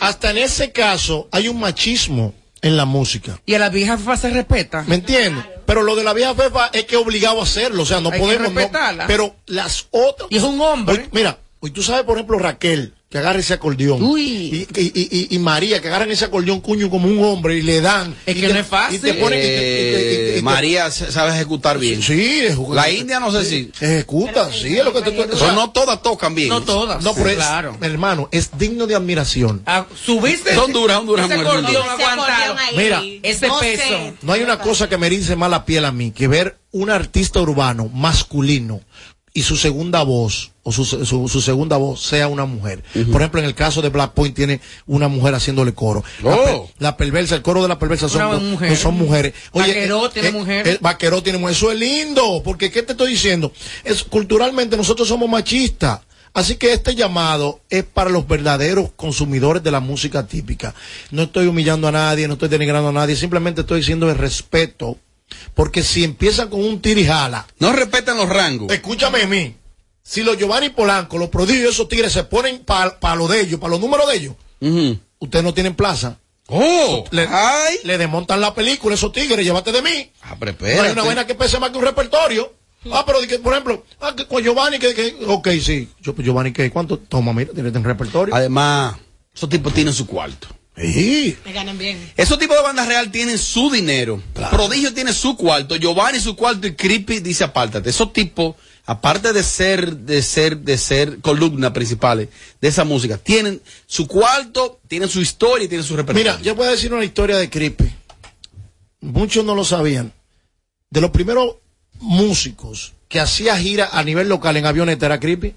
Speaker 1: Hasta en ese caso hay un machismo en la música.
Speaker 2: Y a la vieja fa se respeta.
Speaker 1: ¿Me entiendes? Pero lo de la vieja Fefa es que es obligado a hacerlo, o sea, no
Speaker 2: Hay que
Speaker 1: podemos. no-
Speaker 2: respetarla.
Speaker 1: pero las otras.
Speaker 2: Y es un hombre.
Speaker 1: Hoy- mira, hoy tú sabes, por ejemplo, Raquel, que agarra ese acordeón. Y, y, y- y- y María, que agarran ese acordeón cuño como un hombre y le dan.
Speaker 2: Es que
Speaker 1: te-
Speaker 2: no es fácil.
Speaker 1: Y te ponen. y te- y te- y te- y te-
Speaker 3: Eh, María sabe ejecutar bien.
Speaker 1: Sí,
Speaker 3: La India no sé si.
Speaker 1: Ejecuta, sí, es lo que te o
Speaker 3: Pero
Speaker 1: sea,
Speaker 3: no todas tocan bien.
Speaker 2: No todas.
Speaker 1: No, pero es-
Speaker 2: claro.
Speaker 1: hermano, es digno de admiración.
Speaker 2: Ah, subiste
Speaker 3: Son duras, son duras,
Speaker 2: ese acordeón.
Speaker 1: Mira,
Speaker 2: ese
Speaker 4: No
Speaker 2: peso.
Speaker 4: sé.
Speaker 1: No hay una cosa que me erice más la piel a mí que ver un artista urbano masculino y su segunda voz o su, su- su segunda voz sea una mujer. Por ejemplo, en el caso de Black Point tiene una mujer haciéndole coro. La,
Speaker 3: Oh.
Speaker 1: la perversa, el coro de la perversa son,
Speaker 2: mujer.
Speaker 1: no son mujeres.
Speaker 2: Vaqueró tiene mujer.
Speaker 1: eh, Vaqueró tiene mujer. Eso es lindo, porque ¿qué te estoy diciendo? Es, culturalmente nosotros somos machistas. Así que este llamado es para los verdaderos consumidores de la música típica. No estoy humillando a nadie, no estoy denigrando a nadie, simplemente estoy diciendo el respeto. Porque si empiezan con un tirijala,
Speaker 3: No respetan los rangos.
Speaker 1: escúchame a mí, si los Giovanni Polanco, los prodigios, esos tigres se ponen para lo de ellos, para los números de ellos,
Speaker 3: Ujú.
Speaker 1: ustedes no tienen plaza.
Speaker 3: Oh,
Speaker 1: Le,
Speaker 3: ay.
Speaker 1: le desmontan la película esos tigres, llévate de mí.
Speaker 3: Ah, pero
Speaker 1: No hay una vaina que pese más que un repertorio. Ah, pero que, por ejemplo, ah, que con Giovanni, que, que, ok, sí. Yo, Giovanni, ¿qué? ¿Cuánto? Toma, mira, tienes un repertorio.
Speaker 3: Además, esos tipos tienen su cuarto.
Speaker 1: Sí.
Speaker 4: Me ganan bien.
Speaker 3: Esos tipos de bandas real tienen su dinero. Prodigio tiene su cuarto, Giovanni su cuarto y Creepy dice apártate. Esos tipos, aparte de ser, de ser, de ser columnas principales de esa música, tienen su cuarto, tienen su historia y tienen su repertorio.
Speaker 1: Mira, yo voy a decir una historia de Creepy. Muchos no lo sabían. De los primeros músicos que hacía gira a nivel local en avioneta era Creepy.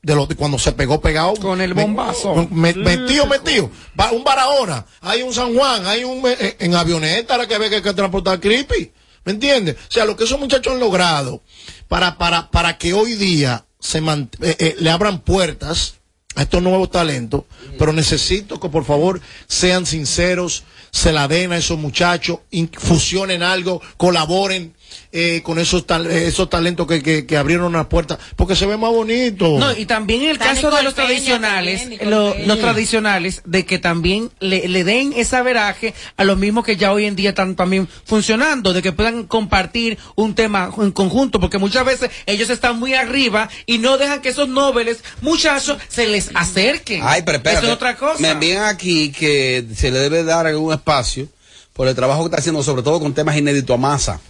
Speaker 1: De, los, de cuando se pegó pegado.
Speaker 2: Con el
Speaker 1: Me-
Speaker 2: bombazo.
Speaker 1: me- metido, metido. Va, un Barahona, hay un San Juan, hay un. eh, En avioneta la que ve que hay que transportar Creepy. ¿Me entiendes? O sea, lo que esos muchachos han logrado para, para, para que hoy día se mant- eh, eh, le abran puertas a estos nuevos talentos, pero necesito que por favor sean sinceros, se la den a esos muchachos, fusionen algo, colaboren eh, con esos, tal- eh, esos talentos que, que, que abrieron las puertas, porque se ve más bonito.
Speaker 2: No, y también en el
Speaker 4: Está
Speaker 2: caso de los
Speaker 4: Peña
Speaker 2: tradicionales,
Speaker 4: también,
Speaker 2: lo- los tradicionales, de que también le, le den ese veraje a los mismos que ya hoy en día están también funcionando, de que puedan compartir un tema en conjunto, porque muchas veces ellos están muy arriba y no dejan que esos nobles muchachos se les acerquen.
Speaker 3: Ay, pero espérate.
Speaker 2: Eso es otra cosa.
Speaker 3: Me envían aquí que se le debe dar algún espacio por el trabajo que está haciendo, sobre todo con temas inéditos a masa.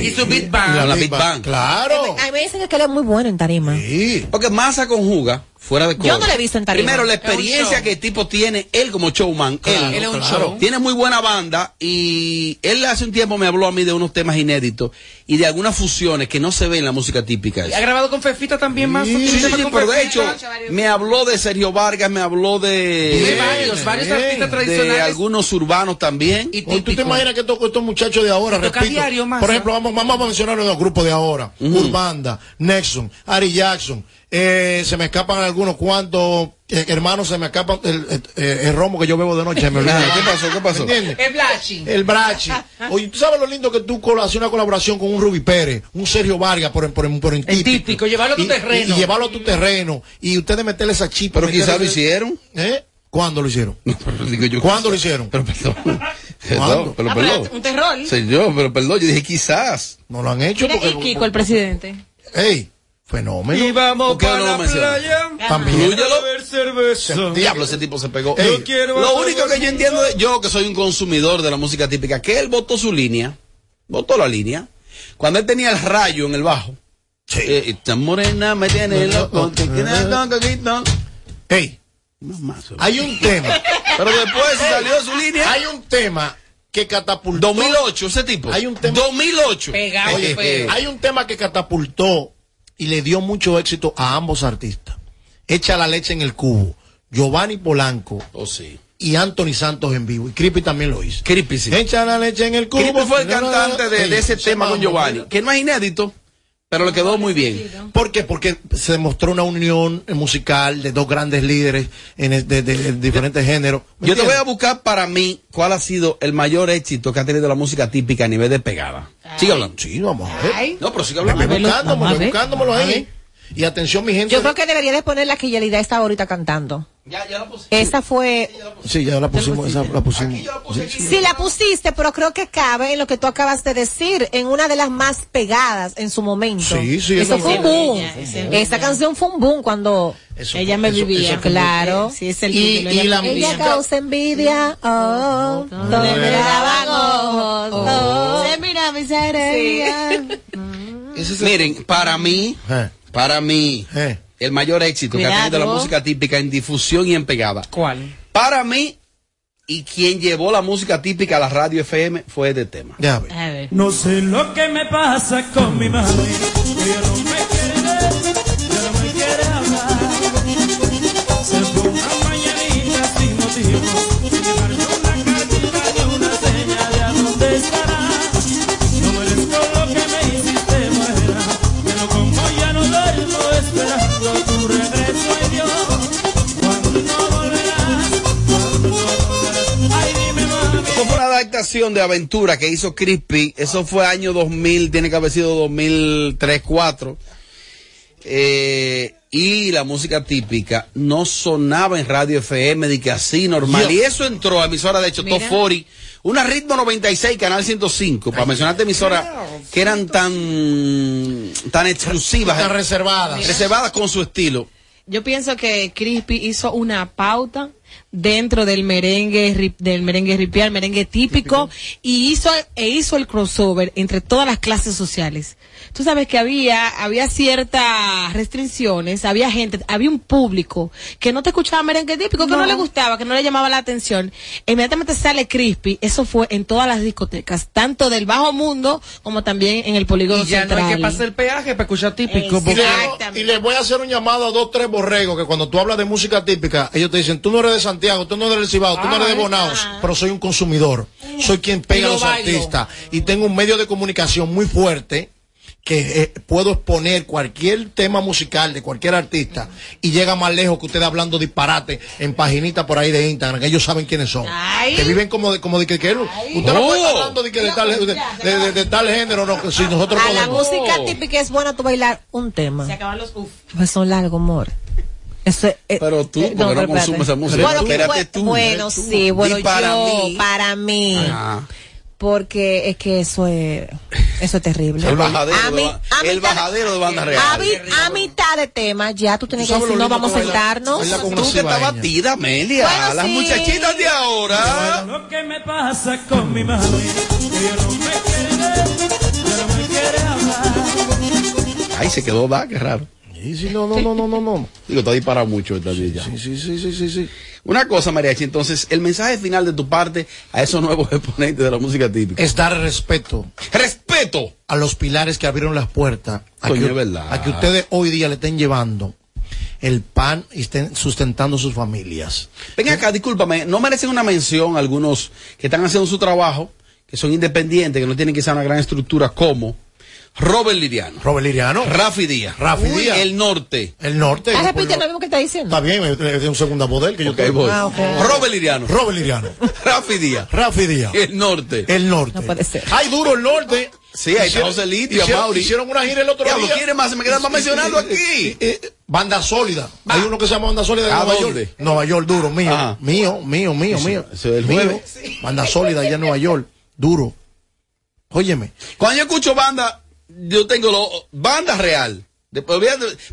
Speaker 2: Y su Big Bang.
Speaker 3: La, la Big Bang.
Speaker 1: Claro.
Speaker 4: A mí me dicen que él es muy bueno en tarima.
Speaker 1: Sí.
Speaker 3: Porque masa conjuga fuera de
Speaker 4: Yo no le he visto en tarima.
Speaker 3: Primero, la experiencia que el tipo tiene, él como showman, él,
Speaker 2: él es un
Speaker 3: claro,
Speaker 2: show.
Speaker 3: tiene muy buena banda y él hace un tiempo me habló a mí de unos temas inéditos y de algunas fusiones que no se ven en la música típica.
Speaker 2: Y ha grabado con Fefita también más.
Speaker 3: Sí, sí, sí, pero de hecho, me habló de Sergio Vargas, me habló de,
Speaker 2: De varios, varios
Speaker 1: bien.
Speaker 2: artistas
Speaker 3: de
Speaker 2: tradicionales.
Speaker 3: algunos urbanos también.
Speaker 2: y
Speaker 1: tú te imaginas que estos, estos muchachos de ahora,
Speaker 2: Toca
Speaker 1: repito,
Speaker 2: diario, Massa.
Speaker 1: por ejemplo, vamos, vamos a mencionar los grupos de ahora, Urbanda, Nexon, Ari Jackson, eh, se me escapan algunos cuantos eh, hermanos, se me escapan el, el- eh, el romo que yo bebo de noche, me
Speaker 3: ¿qué pasó? ¿Qué pasó?
Speaker 1: ¿Me entiendes?
Speaker 2: Es Blachi.
Speaker 1: El Brachi. Oye, ¿tú sabes lo lindo que tú haces una colaboración con un Ruby Pérez, un Sergio Vargas por, por, por el
Speaker 2: El típico, llevarlo a tu
Speaker 1: y,
Speaker 2: terreno.
Speaker 1: Y, llevarlo a tu terreno. Y ustedes meterle esa chispa.
Speaker 3: Pero quizás lo hicieron.
Speaker 1: ¿Eh? ¿Cuándo lo hicieron?
Speaker 3: Pero digo yo,
Speaker 1: ¿Cuándo lo hicieron?
Speaker 3: Pero perdón.
Speaker 1: ¿Cuándo?
Speaker 3: Perdón, pero
Speaker 4: Ah,
Speaker 3: perdón.
Speaker 4: un terror.
Speaker 3: Yo, pero perdón, yo dije quizás.
Speaker 1: No lo han hecho porque...
Speaker 10: Y Kiko, el presidente.
Speaker 1: ¡Ey! Fenómeno.
Speaker 2: Y vamos
Speaker 3: ¿Por qué
Speaker 2: para
Speaker 3: no
Speaker 2: la
Speaker 3: menciona?
Speaker 2: playa.
Speaker 1: También.
Speaker 2: A cerveza.
Speaker 3: Diablo, ese tipo se pegó.
Speaker 1: Ey,
Speaker 2: Yo quiero
Speaker 3: Lo único que yo entiendo, de- yo que soy un consumidor de la música típica, que él votó su línea, votó la línea, cuando él tenía el rayo en el bajo. Eh, esta morena me tiene loco,
Speaker 1: ey,
Speaker 3: No más,
Speaker 1: hay un tema.
Speaker 3: Pero después salió de su línea.
Speaker 1: hay un tema que catapultó.
Speaker 3: 2008, ese tipo.
Speaker 1: Hay un tema-
Speaker 3: 2008.
Speaker 2: Pegado,
Speaker 1: Oye,
Speaker 2: feo.
Speaker 1: hay un tema que catapultó y le dio mucho éxito a ambos artistas. Echa la leche en el cubo. Giovanni Polanco
Speaker 3: Oh, sí.
Speaker 1: y Anthony Santos en vivo. Y Creepy también lo hizo.
Speaker 3: Creepy, sí.
Speaker 1: Echa la leche en el cubo.
Speaker 3: Creepy fue el
Speaker 1: No, no, no,
Speaker 3: cantante de, de ese
Speaker 1: se
Speaker 3: tema con. Giovanni, que no es inédito, pero le quedó muy bien.
Speaker 1: ¿Por qué? Porque se demostró una unión musical de dos grandes líderes en el- de, de- de diferentes géneros. ¿Me
Speaker 3: Yo te voy a buscar para mí cuál ha sido el mayor éxito que ha tenido la música típica a nivel de pegada. Sigue hablando.
Speaker 1: Sí, vamos a ver.
Speaker 3: No, pero sigue hablando.
Speaker 10: vamos
Speaker 1: buscándomelo ahí. Y atención, mi gente.
Speaker 4: Yo creo que debería de poner la que Yelida está ahorita cantando. Esa fue.
Speaker 1: Sí, ya la pusimos, esa la pusimos. Sí, sí.
Speaker 4: Sí, la pusiste, pero creo que cabe en lo que tú acabas de decir, en una de las más pegadas en su momento.
Speaker 1: Sí, sí,
Speaker 4: Eso fue un boom.
Speaker 1: ella, esa
Speaker 4: canción fue un boom cuando
Speaker 1: ella
Speaker 4: me
Speaker 1: eso-
Speaker 4: vivía.
Speaker 1: eso
Speaker 4: claro.
Speaker 1: Sí, es el Y- título, y ella la
Speaker 4: ella causa envidia. Oh, me daban ojos. oh.
Speaker 21: Se mira mi serenidad.
Speaker 3: Miren, para mí, para mí, el mayor éxito que ha tenido la música típica en difusión y en pegada.
Speaker 2: ¿Cuál?
Speaker 3: Para mí, y quien llevó la música típica a la radio FM fue este tema.
Speaker 13: No sé lo que me pasa con mi mami. Ella no me quiere, ya no me quiere hablar. Se fue una mañanita sin motivo.
Speaker 3: Adaptación de Aventura que hizo Crispy. Eso fue año 2000, tiene que haber sido 2003, 2004. Eh, y la música típica no sonaba en radio FM de que así normal.
Speaker 1: Yo.
Speaker 3: Y eso entró a emisora de hecho, Top
Speaker 1: Mira.
Speaker 3: 40, una ritmo 96, canal 105, para mencionarte emisoras que eran tan, tan exclusivas,
Speaker 1: Tan reservadas.
Speaker 3: reservadas con su estilo.
Speaker 22: Yo pienso que Crispy hizo una pauta dentro del merengue del merengue ripial, merengue típico, y hizo e hizo el crossover entre todas las clases sociales. Tú sabes que había había ciertas restricciones, había gente, había un público que no te escuchaba merengue típico, que no,
Speaker 4: No.
Speaker 22: le gustaba, que no le llamaba la atención. Inmediatamente sale Crispy, eso fue en todas las discotecas, tanto del bajo mundo como también en el polígono
Speaker 2: Y ya no
Speaker 22: central.
Speaker 2: hay que pasar el peaje para escuchar típico.
Speaker 1: Y le, y le voy a hacer un llamado a dos, tres borregos que cuando tú hablas de música típica, ellos te dicen, tú no eres de Santiago, tú no eres del Cibao, tú no eres de Bonaos, pero soy un consumidor. Soy quien pega a
Speaker 2: lo
Speaker 1: los
Speaker 2: bailo.
Speaker 1: artistas. Y tengo un medio de comunicación muy fuerte que eh, puedo exponer cualquier tema musical de cualquier artista y llega más lejos que ustedes hablando disparate en paginitas por ahí de Instagram, que ellos saben quiénes son. Que viven como de, como de que, usted no puede estar hablando de, que de, tal, de, de- de- de tal género, no, si nosotros
Speaker 4: A la
Speaker 1: podemos.
Speaker 4: música típica es buena tú bailar un tema.
Speaker 22: Se acaban los uf.
Speaker 4: Pues son largos, amor. Eso es- eh,
Speaker 3: Pero tú,
Speaker 4: eh,
Speaker 3: porque no, consumes esa música.
Speaker 4: Bueno,
Speaker 3: Espérate tú.
Speaker 4: bueno,
Speaker 3: Tú.
Speaker 4: sí, bueno, yo,
Speaker 3: mí.
Speaker 4: para mí,
Speaker 3: Ajá.
Speaker 4: Porque es que eso es, eso es terrible.
Speaker 3: El bajadero,
Speaker 4: A
Speaker 3: de,
Speaker 4: a
Speaker 3: el
Speaker 4: mitad de-
Speaker 3: bajadero de banda
Speaker 4: A,
Speaker 3: real.
Speaker 4: mi- a mitad de tema, ya tú tienes que decir, no, vamos a sentarnos.
Speaker 3: una Tú que estás batida, Amelia.
Speaker 4: Bueno,
Speaker 3: Las
Speaker 4: sí.
Speaker 3: muchachitas de ahora.
Speaker 13: Lo que me pasa con mi mami, ella no me quiere, no me quiere hablar.
Speaker 3: Ay, se quedó da, qué raro.
Speaker 1: Sí, sí, no, no, no, no, no, no.
Speaker 3: Digo, está disparado mucho esta niña.
Speaker 1: Sí, sí, sí, sí, sí, sí.
Speaker 3: Una cosa, Mariachi, entonces, el mensaje final de tu parte a esos nuevos exponentes de la música típica.
Speaker 1: Es dar respeto.
Speaker 3: ¡Respeto!
Speaker 1: A los pilares que abrieron las puertas. A,
Speaker 3: Coño,
Speaker 1: que,
Speaker 3: verdad.
Speaker 1: a que ustedes hoy día le estén llevando el pan y estén sustentando sus familias.
Speaker 3: Ven acá, discúlpame, ¿no merecen una mención algunos que están haciendo su trabajo, que son independientes, que no tienen quizá una gran estructura como Robert Liriano,
Speaker 1: Robert Liriano,
Speaker 3: Rafi Díaz,
Speaker 1: Rafi
Speaker 3: Uy,
Speaker 1: Díaz.
Speaker 3: el norte,
Speaker 1: El norte.
Speaker 4: Ah, repite lo mismo que está diciendo.
Speaker 1: Está bien, me me- un segundo modelo que yo
Speaker 3: Ok,
Speaker 1: tengo.
Speaker 3: voy.
Speaker 4: Ah, ok.
Speaker 3: Robert Liriano,
Speaker 1: Robert Liriano.
Speaker 3: Rafi Díaz,
Speaker 1: Rafi Díaz.
Speaker 3: el norte.
Speaker 1: El norte.
Speaker 4: No puede ser.
Speaker 1: Ay, duro el norte.
Speaker 3: Sí, ahí está
Speaker 1: Hicieron-
Speaker 3: José
Speaker 1: hicieron-
Speaker 3: Mauri.
Speaker 1: Hicieron una gira el otro
Speaker 3: Diablo,
Speaker 1: día.
Speaker 3: ¿quién más? Se me quedan más mencionando aquí.
Speaker 1: Banda sólida. Hay uno que se llama Banda sólida de
Speaker 3: ¿A
Speaker 1: Nueva
Speaker 3: dónde?
Speaker 1: York. Nueva York, duro, mío.
Speaker 3: Ajá.
Speaker 1: Mío, mío, mío, mío.
Speaker 3: eso es el
Speaker 1: Mío. Banda sólida allá en Nueva York. Duro. Óyeme.
Speaker 3: Cuando yo escucho banda, yo tengo lo, banda real.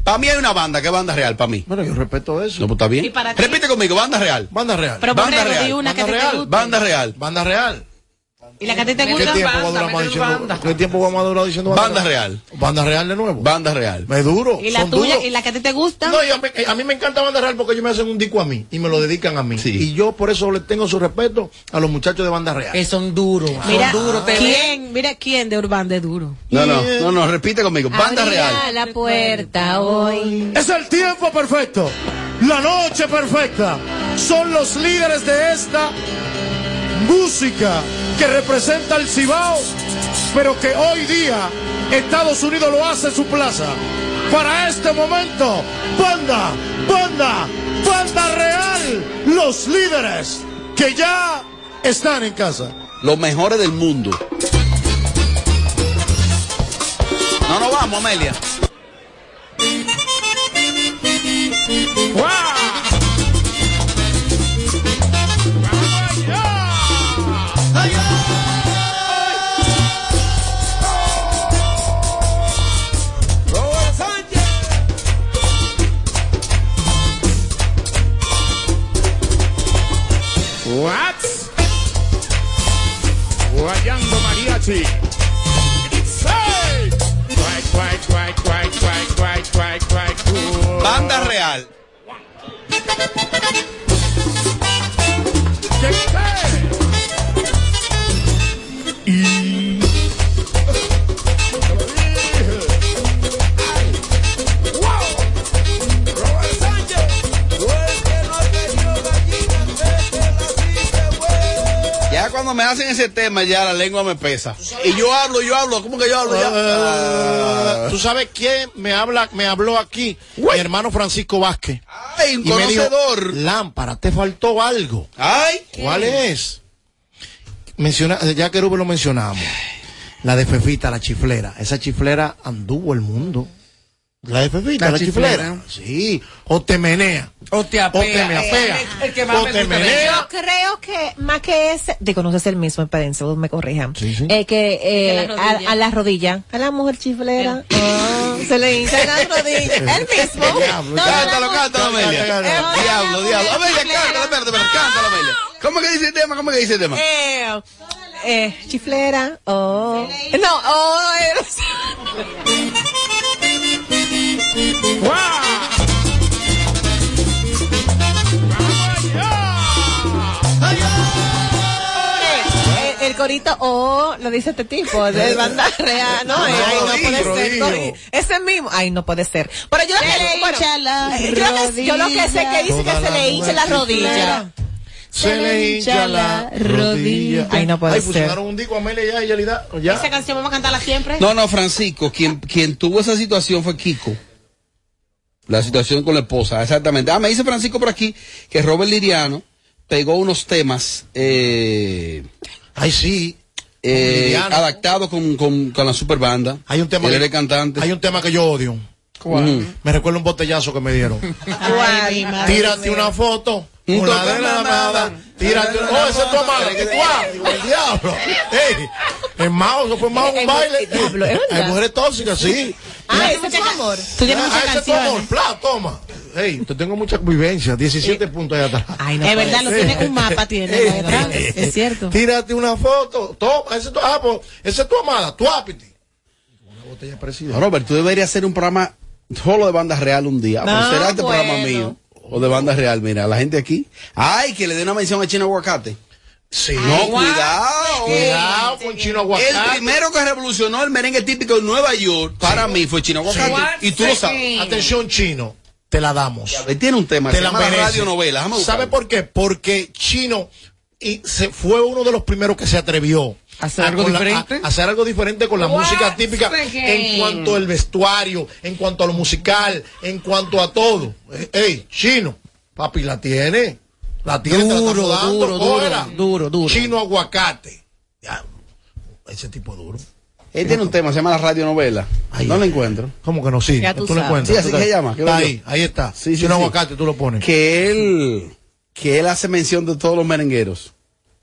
Speaker 3: Para mí hay una banda que es banda real, para mí.
Speaker 1: Bueno, yo respeto eso.
Speaker 3: No, pues está bien.
Speaker 22: ¿Y para ti?
Speaker 3: Repite conmigo, banda real.
Speaker 1: Banda real.
Speaker 22: Pero
Speaker 3: Banda real,
Speaker 22: una
Speaker 1: banda
Speaker 22: te
Speaker 1: real.
Speaker 3: Banda real.
Speaker 1: Banda real.
Speaker 22: ¿Y la que a ti te
Speaker 1: ¿Qué
Speaker 22: gusta?
Speaker 1: tiempo va a durar
Speaker 2: banda,
Speaker 1: diciendo?
Speaker 2: banda.
Speaker 1: ¿Qué tiempo vamos a durar diciendo
Speaker 3: Banda real.
Speaker 1: Banda real de nuevo.
Speaker 3: Banda real.
Speaker 1: Me duro.
Speaker 22: ¿Y la
Speaker 1: son
Speaker 22: tuya?
Speaker 1: duros.
Speaker 22: ¿Y la que a ti te gusta?
Speaker 1: No, y a, mí, a mí me encanta Banda Real porque ellos me hacen un disco a mí y me lo dedican a mí.
Speaker 3: Sí.
Speaker 1: Y yo por eso le tengo su respeto a los muchachos de Banda Real.
Speaker 2: Que son duros.
Speaker 22: Mira,
Speaker 2: son duros.
Speaker 22: ¿quién, mira quién de Urbán de duro.
Speaker 3: No, no, no, no, repite conmigo. Banda
Speaker 4: Abrirá
Speaker 3: real.
Speaker 4: la puerta hoy.
Speaker 1: Es el tiempo perfecto, la noche perfecta. Son los líderes de esta música que representa el Cibao, pero que hoy día Estados Unidos lo hace en su plaza. Para este momento, banda, banda, banda real, los líderes que ya están en casa.
Speaker 3: Los mejores del mundo. No, no vamos, Amelia. What? Guayando mariachi. Banda real. Me hacen ese tema ya la lengua me pesa. Y yo hablo, yo hablo, ¿cómo que yo hablo ya? Ah.
Speaker 1: ¿Tú sabes quién me habla, me habló aquí? Mi hermano Francisco Vázquez.
Speaker 3: Ay, un
Speaker 1: Y me dijo,
Speaker 3: conocedor.
Speaker 1: Lámpara, te faltó algo.
Speaker 3: Ay.
Speaker 1: ¿Cuál es? Menciona, ya que Rubén lo mencionamos. La de Fefita, la chiflera. Esa chiflera anduvo el mundo. La de Fefita,
Speaker 2: La
Speaker 1: la, chiflera.
Speaker 2: chiflera.
Speaker 1: Sí. O te menea.
Speaker 2: O te
Speaker 1: O te me apea.
Speaker 2: El, el que más
Speaker 1: O
Speaker 2: me
Speaker 1: te menea.
Speaker 4: Yo creo que más que ese, digo, no sé si es el mismo, espérense, me corrijan.
Speaker 1: Sí, sí.
Speaker 4: Eh, que eh,
Speaker 22: la
Speaker 4: a, a la rodilla, a la mujer chiflera, ah, se le hincha la rodilla. El mismo.
Speaker 1: Diablo,
Speaker 4: No,
Speaker 3: Cántalo,
Speaker 4: no,
Speaker 3: cántalo, Amelia.
Speaker 4: Eh,
Speaker 3: Diablo, diablo. Amelia, cántalo, espérate, espérate, cántalo, Amelia. ¿Cómo que dice el tema? ¿Cómo que dice el tema?
Speaker 4: Eh, eh, chiflera, oh. No, oh, eh, Eh, el corito, oh, lo dice este tipo, de banda real, no, eh, ay, no puede ser, no, ese mismo, ay, no puede ser. Pero yo lo
Speaker 5: Se
Speaker 4: que,
Speaker 5: le
Speaker 4: bueno,
Speaker 5: hincha la
Speaker 4: yo, lo que, yo lo que sé que dice que
Speaker 1: Toda
Speaker 4: se
Speaker 1: la
Speaker 4: le hincha la rodilla.
Speaker 1: Se le hincha la rodilla.
Speaker 4: Ay, no puede
Speaker 1: Ay,
Speaker 4: ser.
Speaker 1: fusionaron un disco Amelia ya y Yelida. Ya.
Speaker 22: Esa canción vamos a cantarla siempre.
Speaker 3: No, no, Francisco, quien, quien tuvo esa situación fue Kiko. La situación con la esposa, exactamente. Ah, me dice Francisco por aquí que Robert Liriano pegó unos temas eh,
Speaker 1: Ay, sí.
Speaker 3: eh, adaptados con, con, con la super banda.
Speaker 1: Hay un tema
Speaker 3: Él
Speaker 1: que-
Speaker 3: cantante.
Speaker 1: Hay un tema que yo odio. Me recuerda un botellazo que me dieron. Tírate una foto.
Speaker 3: Un
Speaker 1: Una de la. Tírate una. Oh, esa es tu. Digo, el diablo. Ey, es Mao, eso fue un baile. Hay mujeres tóxicas, sí.
Speaker 4: Ah, ese es tu amor.
Speaker 22: Tú tienes
Speaker 1: Ah,
Speaker 22: muchas
Speaker 1: ese es tu amor.
Speaker 22: canciones.
Speaker 1: Pla, toma. Ey, te tengo mucha vivencia. 17 puntos allá atrás.
Speaker 4: Ay, no
Speaker 22: Es verdad, lo
Speaker 4: ser.
Speaker 22: tiene un mapa, tiene
Speaker 1: Ey,
Speaker 22: ahí atrás. Es cierto.
Speaker 1: Tírate una foto. Toma, ese es tu, ah, pues, esa es tu amada, tu ápiti. Una botella presidente.
Speaker 3: Robert, tú deberías hacer un programa solo de banda real un día. Será este
Speaker 4: bueno.
Speaker 3: programa mío. O de banda real, mira, la gente aquí. Ay, que le dé una mención a Chino Aguacate.
Speaker 1: Sí.
Speaker 3: No, cuidado.
Speaker 1: Cuidado con Chino Aguacate.
Speaker 3: El primero que revolucionó el merengue típico de Nueva York para mí fue Chino Aguacate. Y tú lo sabes.
Speaker 1: Atención, chino. Te la damos.
Speaker 3: Él tiene un tema,
Speaker 1: Te
Speaker 3: se
Speaker 1: la
Speaker 3: llama la
Speaker 1: merece.
Speaker 3: radionovela. Déjame
Speaker 1: ¿Sabe por qué? Porque Chino y se fue uno de los primeros que se atrevió
Speaker 2: ¿Hacer algo
Speaker 1: con la-
Speaker 2: diferente?
Speaker 1: a hacer algo diferente con la
Speaker 2: What?
Speaker 1: música típica en cuanto al vestuario, en cuanto a lo musical, en cuanto a todo. Eh, Ey, Chino, papi, la tiene. La tiene, te la
Speaker 2: Duro,
Speaker 1: estamos dando,
Speaker 2: duro, duro, duro, duro.
Speaker 1: Chino aguacate. Ya, ese tipo duro.
Speaker 3: Él tiene un tema, se llama la radionovela.
Speaker 1: Ay,
Speaker 3: no lo encuentro.
Speaker 1: ¿Cómo que no? Sí,
Speaker 4: Ya tú
Speaker 1: tú lo encuentras.
Speaker 3: Sí, así que se llama, ¿qué
Speaker 1: Está ahí, ahí está.
Speaker 3: Sí, sí,
Speaker 1: Chino
Speaker 3: sí.
Speaker 1: aguacate, tú lo pones.
Speaker 3: Que él, que él hace mención de todos los merengueros.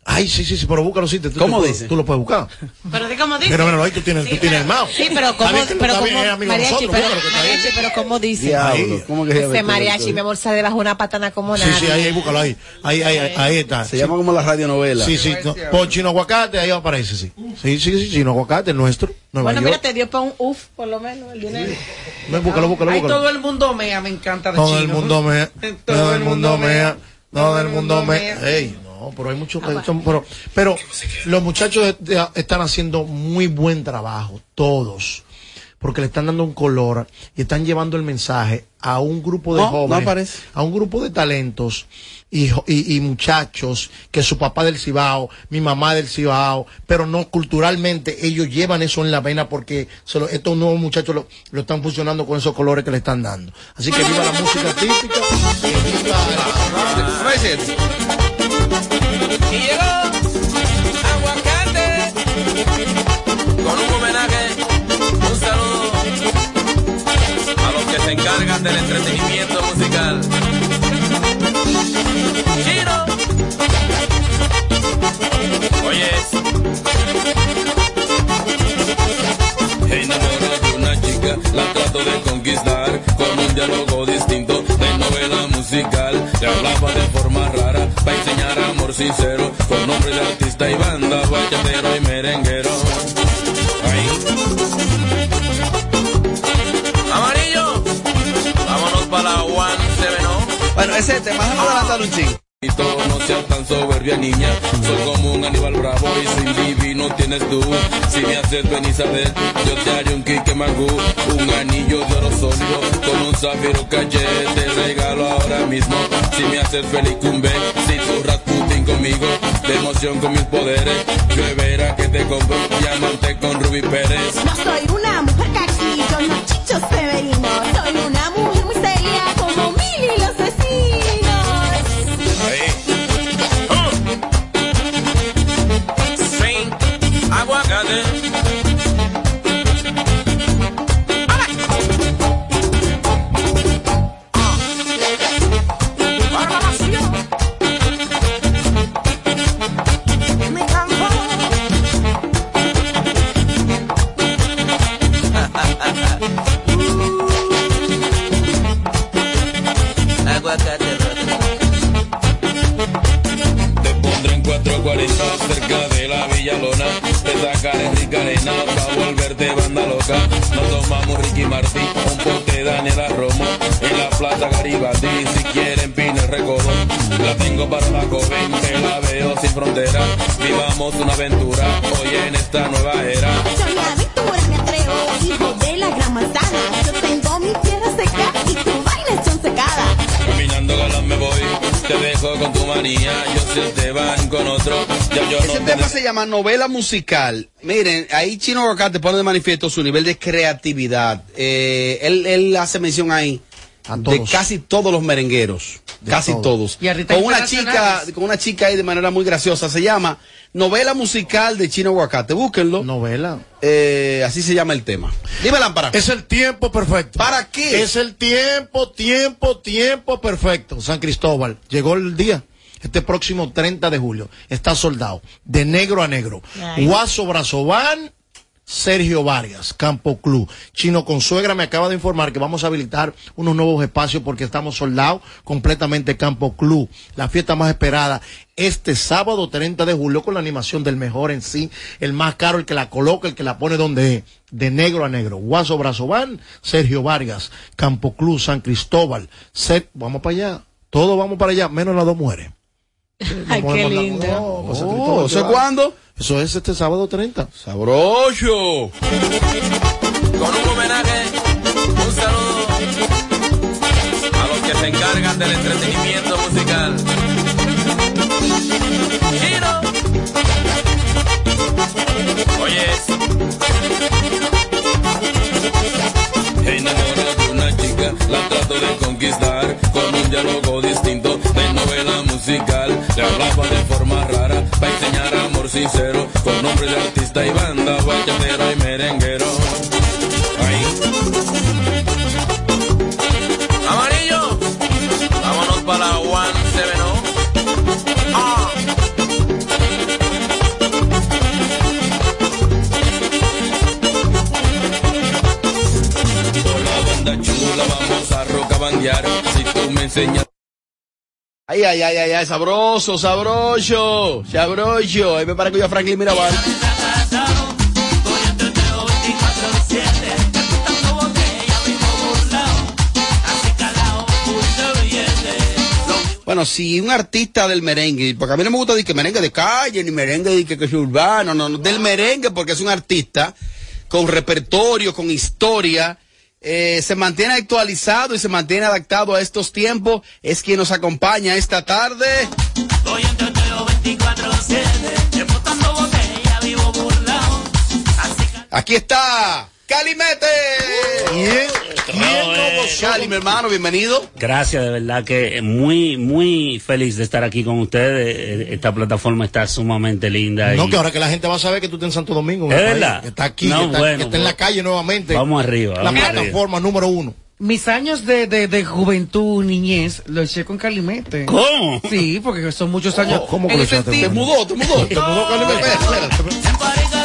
Speaker 1: Ay, sí, sí, sí, pero búscalo, sí. te- tú-
Speaker 3: ¿Cómo
Speaker 1: tú-
Speaker 3: dice?
Speaker 1: Tú lo puedes buscar.
Speaker 22: Pero de cómo dice.
Speaker 1: Mira, míralo ahí, tú tienes, tú tienes el mouse.
Speaker 22: Sí, pero
Speaker 1: que-
Speaker 22: pero mariachi,
Speaker 1: nosotros,
Speaker 22: pero, mariachi, pero dice.
Speaker 3: Diablo, ¿cómo que se llama?
Speaker 4: Ese
Speaker 3: esto?
Speaker 4: mariachi, mi amor, sale bajo una patana como
Speaker 1: Sí,
Speaker 4: nada.
Speaker 1: sí, ahí, ahí, búscalo ahí. Ahí, ahí, ahí, ahí está.
Speaker 3: Se llama como la radionovela.
Speaker 1: Sí, sí. no, Por chino aguacate, ahí aparece, sí. Sí, sí, sí, chino aguacate, nuestro. Nueva
Speaker 22: Bueno, mira, te dio para un uf, por lo menos, el dinero.
Speaker 1: No, búscalo, búscalo,
Speaker 2: Ay,
Speaker 1: búscalo.
Speaker 2: todo el mundo mea, me encanta de
Speaker 1: Todo el mundo mea. Todo el mundo mea. Todo el mundo
Speaker 2: mea.
Speaker 1: mea. Ey, no, pero hay muchos que son- pero, pero los muchachos de- de- están haciendo muy buen trabajo, todos. Porque le están dando un color y están llevando el mensaje a un grupo de
Speaker 3: No,
Speaker 1: jóvenes, a un grupo de talentos y, jo- y- y muchachos que su papá del Cibao, mi mamá del Cibao, pero no culturalmente ellos llevan eso en la vena porque se lo- estos nuevos muchachos lo, lo están funcionando con esos colores que le están dando. Así que viva la música típica. y viva la-
Speaker 23: Y llegó Aguacate con un homenaje, un saludo a los que se encargan del entretenimiento sincero con nombre de artista y banda, bachatero y merenguero. Ahí. Amarillo, vámonos para la One Seven oh.
Speaker 3: Bueno, ese tema, déjame adelantar un ching.
Speaker 23: No seas tan soberbia niña, soy como un Aníbal Bravo y sin divino tienes tú. Si me haces venir a ver, yo te haré un Kike Mangú, un anillo de oro sólido con un zafiro caché, te regalo ahora mismo. Si me haces feliz cumbe, si tu Rasputin conmigo, de emoción con mis poderes. Lloverá que te compro, diamante con Ruby Pérez.
Speaker 24: No soy una mujer caquillo, no chicho severino. Soy
Speaker 23: una esta nueva era.
Speaker 24: Yo la aventura me atrevo, hijo de la gran manzana. Yo tengo mi tierra seca y tu vaina es secada.
Speaker 23: Caminando galán me voy, te dejo con tu manía. Yo sé te van con otro, ya yo
Speaker 3: Ese
Speaker 23: no
Speaker 3: tema se llama novela musical. Miren, ahí Chino Aguacate pone de manifiesto su nivel de creatividad. Eh, él, él hace mención ahí de
Speaker 1: todos.
Speaker 3: casi todos los merengueros. Casi
Speaker 1: todos.
Speaker 3: todos.
Speaker 2: Y artistas
Speaker 3: Con una chica,
Speaker 2: internacionales.
Speaker 3: con una chica ahí de manera muy graciosa. Se llama Novela musical de Chino Aguacate. Búsquenlo.
Speaker 1: Novela.
Speaker 3: Eh, así se llama el tema. Dime, Lámpara.
Speaker 1: Es el tiempo perfecto.
Speaker 3: ¿Para qué?
Speaker 1: Es el tiempo, tiempo, tiempo perfecto. San Cristóbal, llegó el día. Este próximo 30 de julio está soldado, de negro a negro. Guaso Brazován, Sergio Vargas, Campo Club. Chino Consuegra me acaba de informar que vamos a habilitar unos nuevos espacios porque estamos soldados completamente Campo Club. La fiesta más esperada este sábado 30 de julio con la animación del mejor en sí, el más caro, el que la coloca, el que la pone donde es, de negro a negro. Guaso Brazován, Sergio Vargas, Campo Club, San Cristóbal. Set, vamos para allá. Todos vamos para allá, menos las dos mujeres.
Speaker 22: Ay, qué lindo.
Speaker 1: No, pues,
Speaker 3: Oh,
Speaker 1: Cristóbal,
Speaker 3: ¿eso es
Speaker 1: va.
Speaker 3: cuándo?
Speaker 1: Eso es este sábado 30.
Speaker 3: Sabroso.
Speaker 23: Con un homenaje, un saludo a los que se encargan del entretenimiento musical. Giro. Oye, enamorado de una chica, la trato de conquistar con un diálogo distinto de novela musical. Le hablaba de forma rara para enseñar amor sincero con nombre de artista y banda, bachatero y merenguero. Ahí. Amarillo, vámonos para la One Seven oh. Ah. Con la banda chula vamos a rocabandear. Si tú me enseñas.
Speaker 3: Ay, ay, ay, ay, ay, sabroso, sabroso, sabroso. Ahí me para que yo a Franklin Mirabal. Bueno, si un artista del merengue, porque a mí no me gusta decir que merengue de calle, ni merengue de que, que es urbano, no, no, del merengue porque es un artista con repertorio, con historia, eh, se mantiene actualizado y se mantiene adaptado a estos tiempos, es quien nos acompaña esta tarde. Aquí está Calimete. Cali, mi hermano, bienvenido.
Speaker 25: Gracias, de verdad que muy, muy feliz de estar aquí con ustedes. Eh, Esta plataforma está sumamente linda.
Speaker 1: No,
Speaker 25: y
Speaker 1: que ahora que la gente va a saber que tú estás en Santo Domingo.
Speaker 25: ¿Es verdad?
Speaker 1: que está aquí,
Speaker 25: No,
Speaker 1: que está,
Speaker 25: bueno,
Speaker 1: que está en la
Speaker 25: pues,
Speaker 1: calle nuevamente.
Speaker 25: Vamos arriba,
Speaker 1: La
Speaker 25: vamos arriba.
Speaker 1: plataforma número uno.
Speaker 2: Mis años de, de, de juventud, niñez, lo eché con Calimete.
Speaker 25: ¿Cómo?
Speaker 2: Sí, porque son muchos años.
Speaker 1: ¿Cómo que
Speaker 2: en
Speaker 1: lo echaste? Te mudó, te mudó, te mudó Calimete.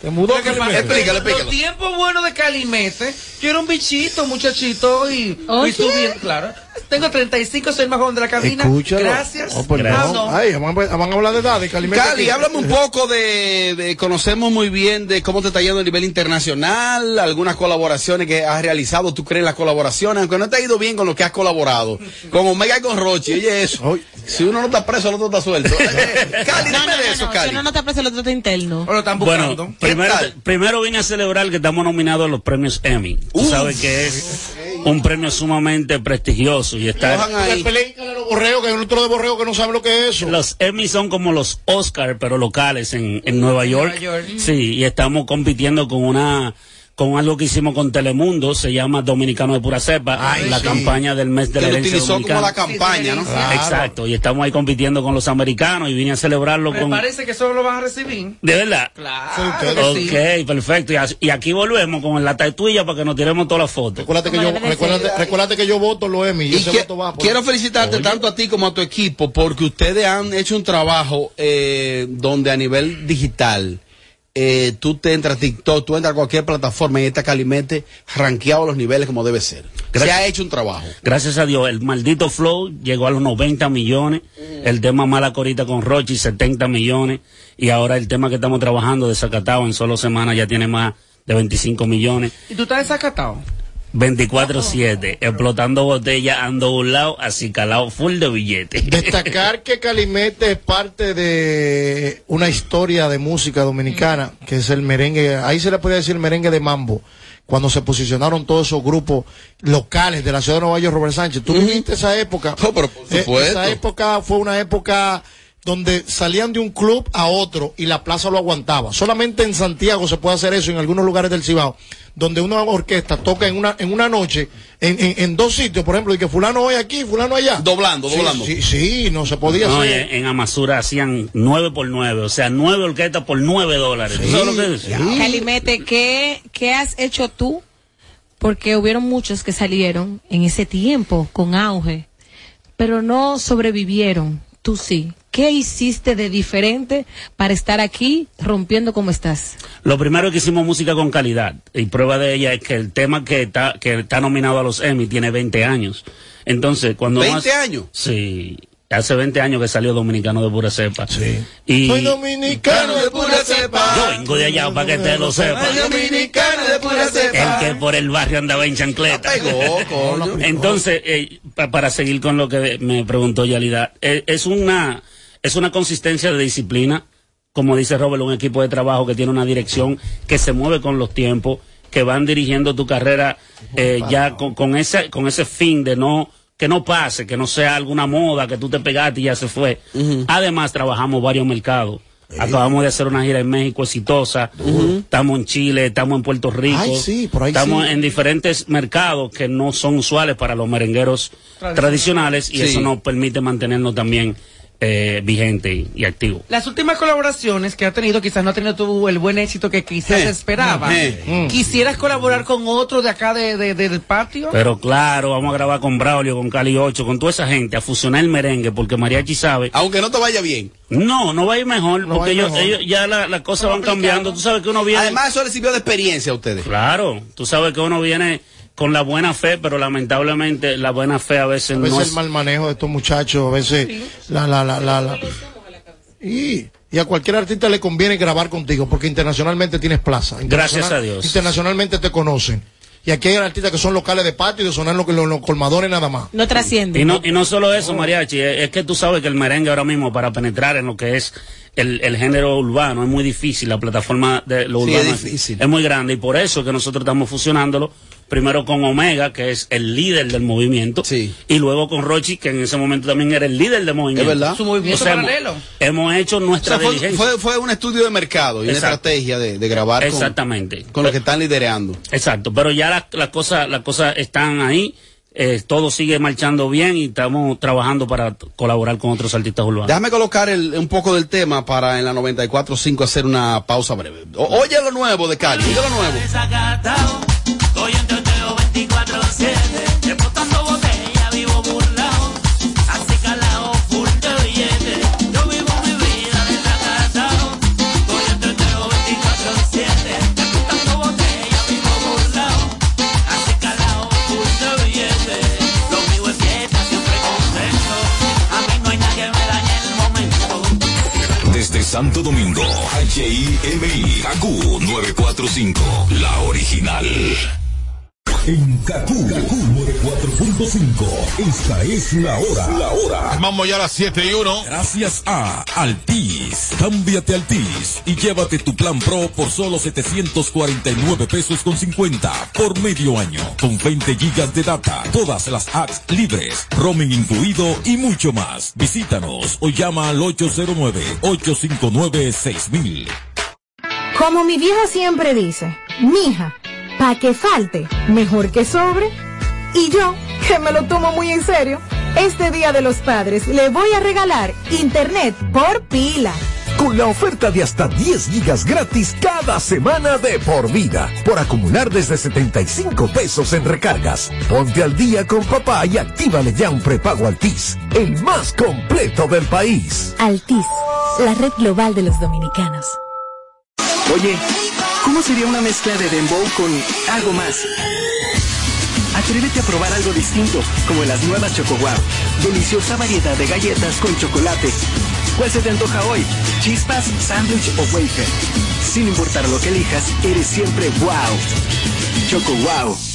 Speaker 1: Te mudó
Speaker 2: que que
Speaker 3: Explícalo, explícalo.
Speaker 2: Los tiempos buenos de Calimete, yo era un bichito, muchachito, y
Speaker 22: Oye.
Speaker 2: y subiendo, claro. Tengo 35, soy el más joven de la cabina.
Speaker 1: Escúchalo.
Speaker 2: Gracias.
Speaker 1: Oh, pues no.
Speaker 2: no.
Speaker 1: Ay, van, a- van a hablar de edad de.
Speaker 3: Cali,
Speaker 1: aquí.
Speaker 3: háblame un poco de, de- conocemos muy bien de cómo te está yendo a nivel internacional, algunas colaboraciones que has realizado, tú crees las colaboraciones, aunque no te ha ido bien con lo que has colaborado, con Omega y con Rochi, oye eso, si uno no está preso, el otro está suelto. Eh, Cali,
Speaker 22: No,
Speaker 3: dime
Speaker 22: no,
Speaker 3: de eso,
Speaker 22: no,
Speaker 3: Cali.
Speaker 22: Si no, no te aprecia el otro está interno.
Speaker 2: O lo están buscando.
Speaker 25: Bueno, primero, primero vine a celebrar que estamos nominados a los premios Emmy. Tú sabes que es un premio sumamente prestigioso y está
Speaker 1: Cojan ahí. A los borreos, que hay un otro de borreo que no sabe lo que es eso.
Speaker 25: Los Emmy son como los Oscar, pero locales en, en Nueva York. Sí, y estamos compitiendo con una con algo que hicimos con Telemundo, se llama Dominicano de Pura Cepa,
Speaker 3: Ay,
Speaker 25: la
Speaker 3: sí.
Speaker 25: campaña del mes de
Speaker 3: Que
Speaker 25: la
Speaker 3: lo
Speaker 25: herencia
Speaker 3: utilizó como la campaña, ¿no? Claro.
Speaker 25: Exacto, y estamos ahí compitiendo con los americanos y vine a celebrarlo
Speaker 2: Me
Speaker 25: con...
Speaker 2: parece que eso lo van a recibir.
Speaker 25: ¿De verdad?
Speaker 2: Claro.
Speaker 25: Ok, perfecto. Y, aquí volvemos con la tatuilla para que nos tiremos todas las fotos.
Speaker 1: Recuérdate que yo, recuérdate, recuérdate que yo voto los Emmy y,
Speaker 3: Y
Speaker 1: ese
Speaker 3: que-
Speaker 1: voto va por-
Speaker 3: quiero felicitarte tanto a ti como a tu equipo porque ustedes han hecho un trabajo eh, donde a nivel digital eh, tú te entras a TikTok, tú entras a cualquier plataforma y esta Calimete rankeado a los niveles como debe ser. Se ha hecho un trabajo.
Speaker 25: Gracias a Dios, el maldito Flow llegó a los 90 millones, el tema Mala Corita con Rochi 70 millones y ahora el tema que estamos trabajando de Zacatao en solo semanas ya tiene más de 25 millones.
Speaker 2: ¿Y tú estás desacatado?
Speaker 25: 24-7, explotando botellas, ando a un lado, así calado, full de billetes.
Speaker 1: Destacar que Calimete es parte de una historia de música dominicana, que es el merengue, ahí se le podría decir merengue de mambo, cuando se posicionaron todos esos grupos locales de la ciudad de Nueva York, Robert Sánchez. ¿Tú viviste esa época? Eh,
Speaker 3: supuesto.
Speaker 1: esa época fue una época donde salían de un club a otro y la plaza lo aguantaba. Solamente en Santiago se puede hacer eso, en algunos lugares del Cibao, donde una orquesta toca en una, en una noche, en, en, en dos sitios, por ejemplo, y que fulano hoy aquí, fulano allá.
Speaker 3: Doblando,
Speaker 1: Sí,
Speaker 3: doblando.
Speaker 1: Sí, sí, no se podía
Speaker 25: No,
Speaker 1: hacer.
Speaker 25: en, en Amasura hacían 9 por 9, o sea, 9 orquestas por 9 dólares. ¿Tú sabes lo que?
Speaker 22: Calimete, ¿qué, ¿qué has hecho tú? Porque hubieron muchos que salieron en ese tiempo con auge, pero no sobrevivieron. Tú sí. ¿Qué hiciste de diferente para estar aquí rompiendo como estás?
Speaker 25: Lo primero es que hicimos música con calidad y prueba de ella es que el tema que está que está nominado a los Emmy tiene 20 años. Entonces, cuando
Speaker 3: ¿20
Speaker 25: más-
Speaker 3: años?
Speaker 25: Sí. Hace 20 años que salió Dominicano de pura cepa. Sí. Y
Speaker 1: Soy dominicano de pura cepa.
Speaker 25: yo vengo de allá para que te lo sepa.
Speaker 1: Soy dominicano de pura cepa.
Speaker 25: El que por el barrio andaba en chancleta. Entonces, eh, pa- para seguir con lo que me preguntó Yalida, eh, es una es una consistencia de disciplina, como dice Robert, un equipo de trabajo que tiene una dirección, que se mueve con los tiempos, que van dirigiendo tu carrera eh, ya con, con ese con ese fin de no que no pase, que no sea alguna moda, que tú te pegaste y ya se fue. Además, trabajamos varios mercados. Acabamos de hacer una gira en México exitosa. Estamos en Chile, estamos en Puerto Rico.
Speaker 1: Ay, sí, por ahí
Speaker 25: estamos
Speaker 1: sí.
Speaker 25: en diferentes mercados que no son usuales para los merengueros tradicionales y
Speaker 2: Sí.
Speaker 25: eso nos permite mantenernos también eh, vigente y, activo.
Speaker 2: Las últimas colaboraciones que ha tenido, quizás no ha tenido tú el buen éxito que quizás
Speaker 25: Eh,
Speaker 2: esperaba.
Speaker 25: eh.
Speaker 2: ¿Quisieras colaborar con otro de acá de, de- de- del patio?
Speaker 25: Pero claro, vamos a grabar con Braulio, con Cali 8, con toda esa gente, a fusionar el merengue, porque Mariachi sabe.
Speaker 3: Aunque no te vaya bien.
Speaker 25: No, no va a ir mejor,
Speaker 3: No
Speaker 25: porque ellos,
Speaker 3: mejor.
Speaker 25: ellos ya la- las cosas van cambiando. Tú sabes que uno viene.
Speaker 3: Además, eso le sirvió de experiencia a ustedes.
Speaker 25: Claro, tú sabes que uno viene con la buena fe, pero lamentablemente la buena fe a veces,
Speaker 1: A veces
Speaker 25: no
Speaker 1: el
Speaker 25: es.
Speaker 1: mal manejo de estos muchachos, a veces la, la, la, la, la- Y, y a cualquier artista le conviene grabar contigo porque internacionalmente tienes plaza.
Speaker 25: Gracias a Dios.
Speaker 1: Internacionalmente te conocen. Y aquí hay artistas que son locales de patio y de sonar los, los, los colmadores nada más.
Speaker 22: No trasciende.
Speaker 25: Y no, y no solo eso, Mariachi, es, es que tú sabes que el merengue ahora mismo para penetrar en lo que es el, el género urbano es muy difícil, la plataforma de lo
Speaker 3: Sí,
Speaker 25: urbano
Speaker 3: es difícil.
Speaker 25: es muy grande y por eso que nosotros estamos fusionándolo primero con Omega, que es el líder del movimiento, y luego con Rochi, que en ese momento también era el líder del movimiento.
Speaker 3: Es verdad. Su movimiento
Speaker 25: O sea,
Speaker 3: paralelo.
Speaker 25: Hemos, hecho
Speaker 3: O
Speaker 25: nuestra
Speaker 3: sea, fue,
Speaker 25: diligencia.
Speaker 3: fue, fue un estudio de mercado y una estrategia de, de grabar con,
Speaker 25: Exactamente.
Speaker 3: con los que están liderando.
Speaker 25: Exacto, pero ya las cosas las cosas están ahí, eh, todo sigue marchando bien y estamos trabajando para colaborar con otros artistas urbanos.
Speaker 3: Déjame colocar el- un poco del tema para en la 94.5 hacer una pausa breve. O- oye lo nuevo de Cali, oye lo nuevo.
Speaker 14: HIMI, AQ 945, la original.
Speaker 26: En Kaku, Kaku 4.5. Esta es la hora. La hora.
Speaker 8: Vamos ya a las 7 y 1.
Speaker 26: Gracias a Altis. Cámbiate Altis y llévate tu plan Pro por solo 749 pesos con 50 por medio año. Con 20 gigas de data, todas las apps libres, roaming incluido y mucho más. Visítanos o llama al 809-859-6000.
Speaker 27: Como mi vieja siempre dice, mija, pa' que falte, mejor que sobre. Y yo, que me lo tomo muy en serio, este Día de los Padres le voy a regalar internet por pila.
Speaker 28: Con la oferta de hasta 10 gigas gratis cada semana de por vida, por acumular desde 75 pesos en recargas. Ponte al día con papá y actívale ya un prepago Altis, el más completo del país.
Speaker 20: Altis, la red global de los dominicanos.
Speaker 18: Oye, ¿cómo sería una mezcla de dembow con algo más? Atrévete a probar algo distinto, como las nuevas Choco Wow. Deliciosa variedad de galletas con chocolate. ¿Cuál se te antoja hoy? ¿Chispas, sándwich o wafer? Sin importar lo que elijas, eres siempre wow. Choco Wow.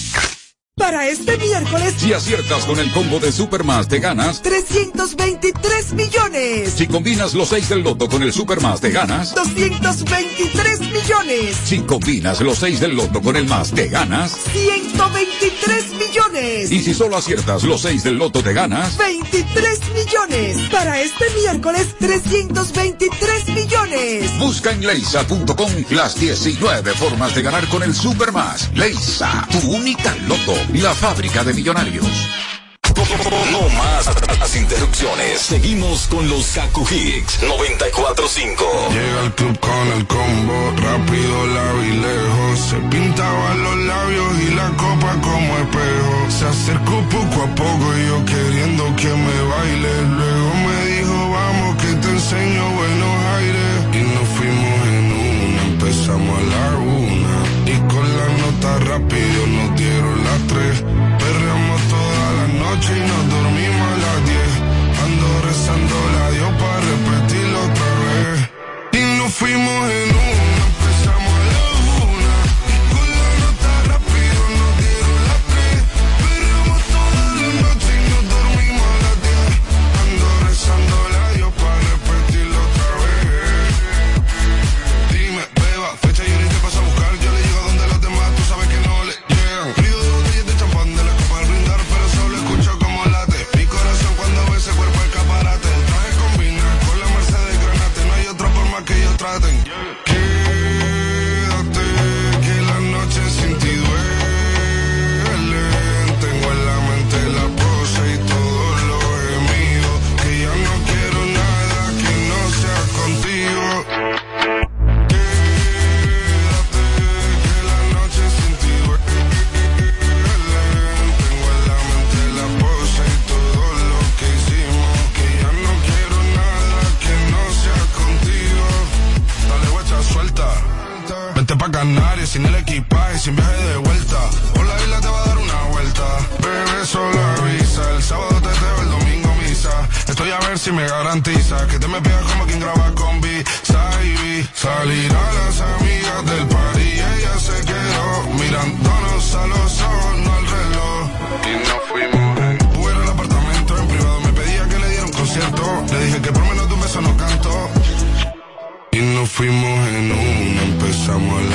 Speaker 29: Para este miércoles,
Speaker 30: Si aciertas con el combo de Supermas, te ganas.
Speaker 29: 323 millones.
Speaker 30: Si combinas los 6 del loto con el Supermas, te ganas.
Speaker 29: 223 millones.
Speaker 30: Si combinas los 6 del loto con el más, te ganas.
Speaker 29: 123 millones.
Speaker 30: Y si solo aciertas los 6 del loto, te ganas.
Speaker 29: 23 millones. Este miércoles, 323 millones.
Speaker 30: Busca en leisa.com las 19 formas de ganar con el Supermas. Leisa, tu única loto, la fábrica de millonarios.
Speaker 26: No más las interrupciones. Seguimos con los Kaku Hicks 94.5.
Speaker 31: Llega al club con el combo, rápido, y lejos. Se pintaban los labios y la copa como espejo. Se acercó poco a poco y yo queriendo que me baile. Luego me enseño buenos aires. Y nos fuimos en una, empezamos a la una. Y con la nota rápido que te me pegas como quien graba con B. Saibi. Salir a las amigas del party. Ella se quedó mirándonos a los ojos, no al reloj. Y nos fuimos en Uber al apartamento en privado. Me pedía que le diera un concierto. Le dije que por menos de un beso no canto. Y nos fuimos en una, empezamos a la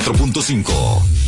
Speaker 14: 94.5.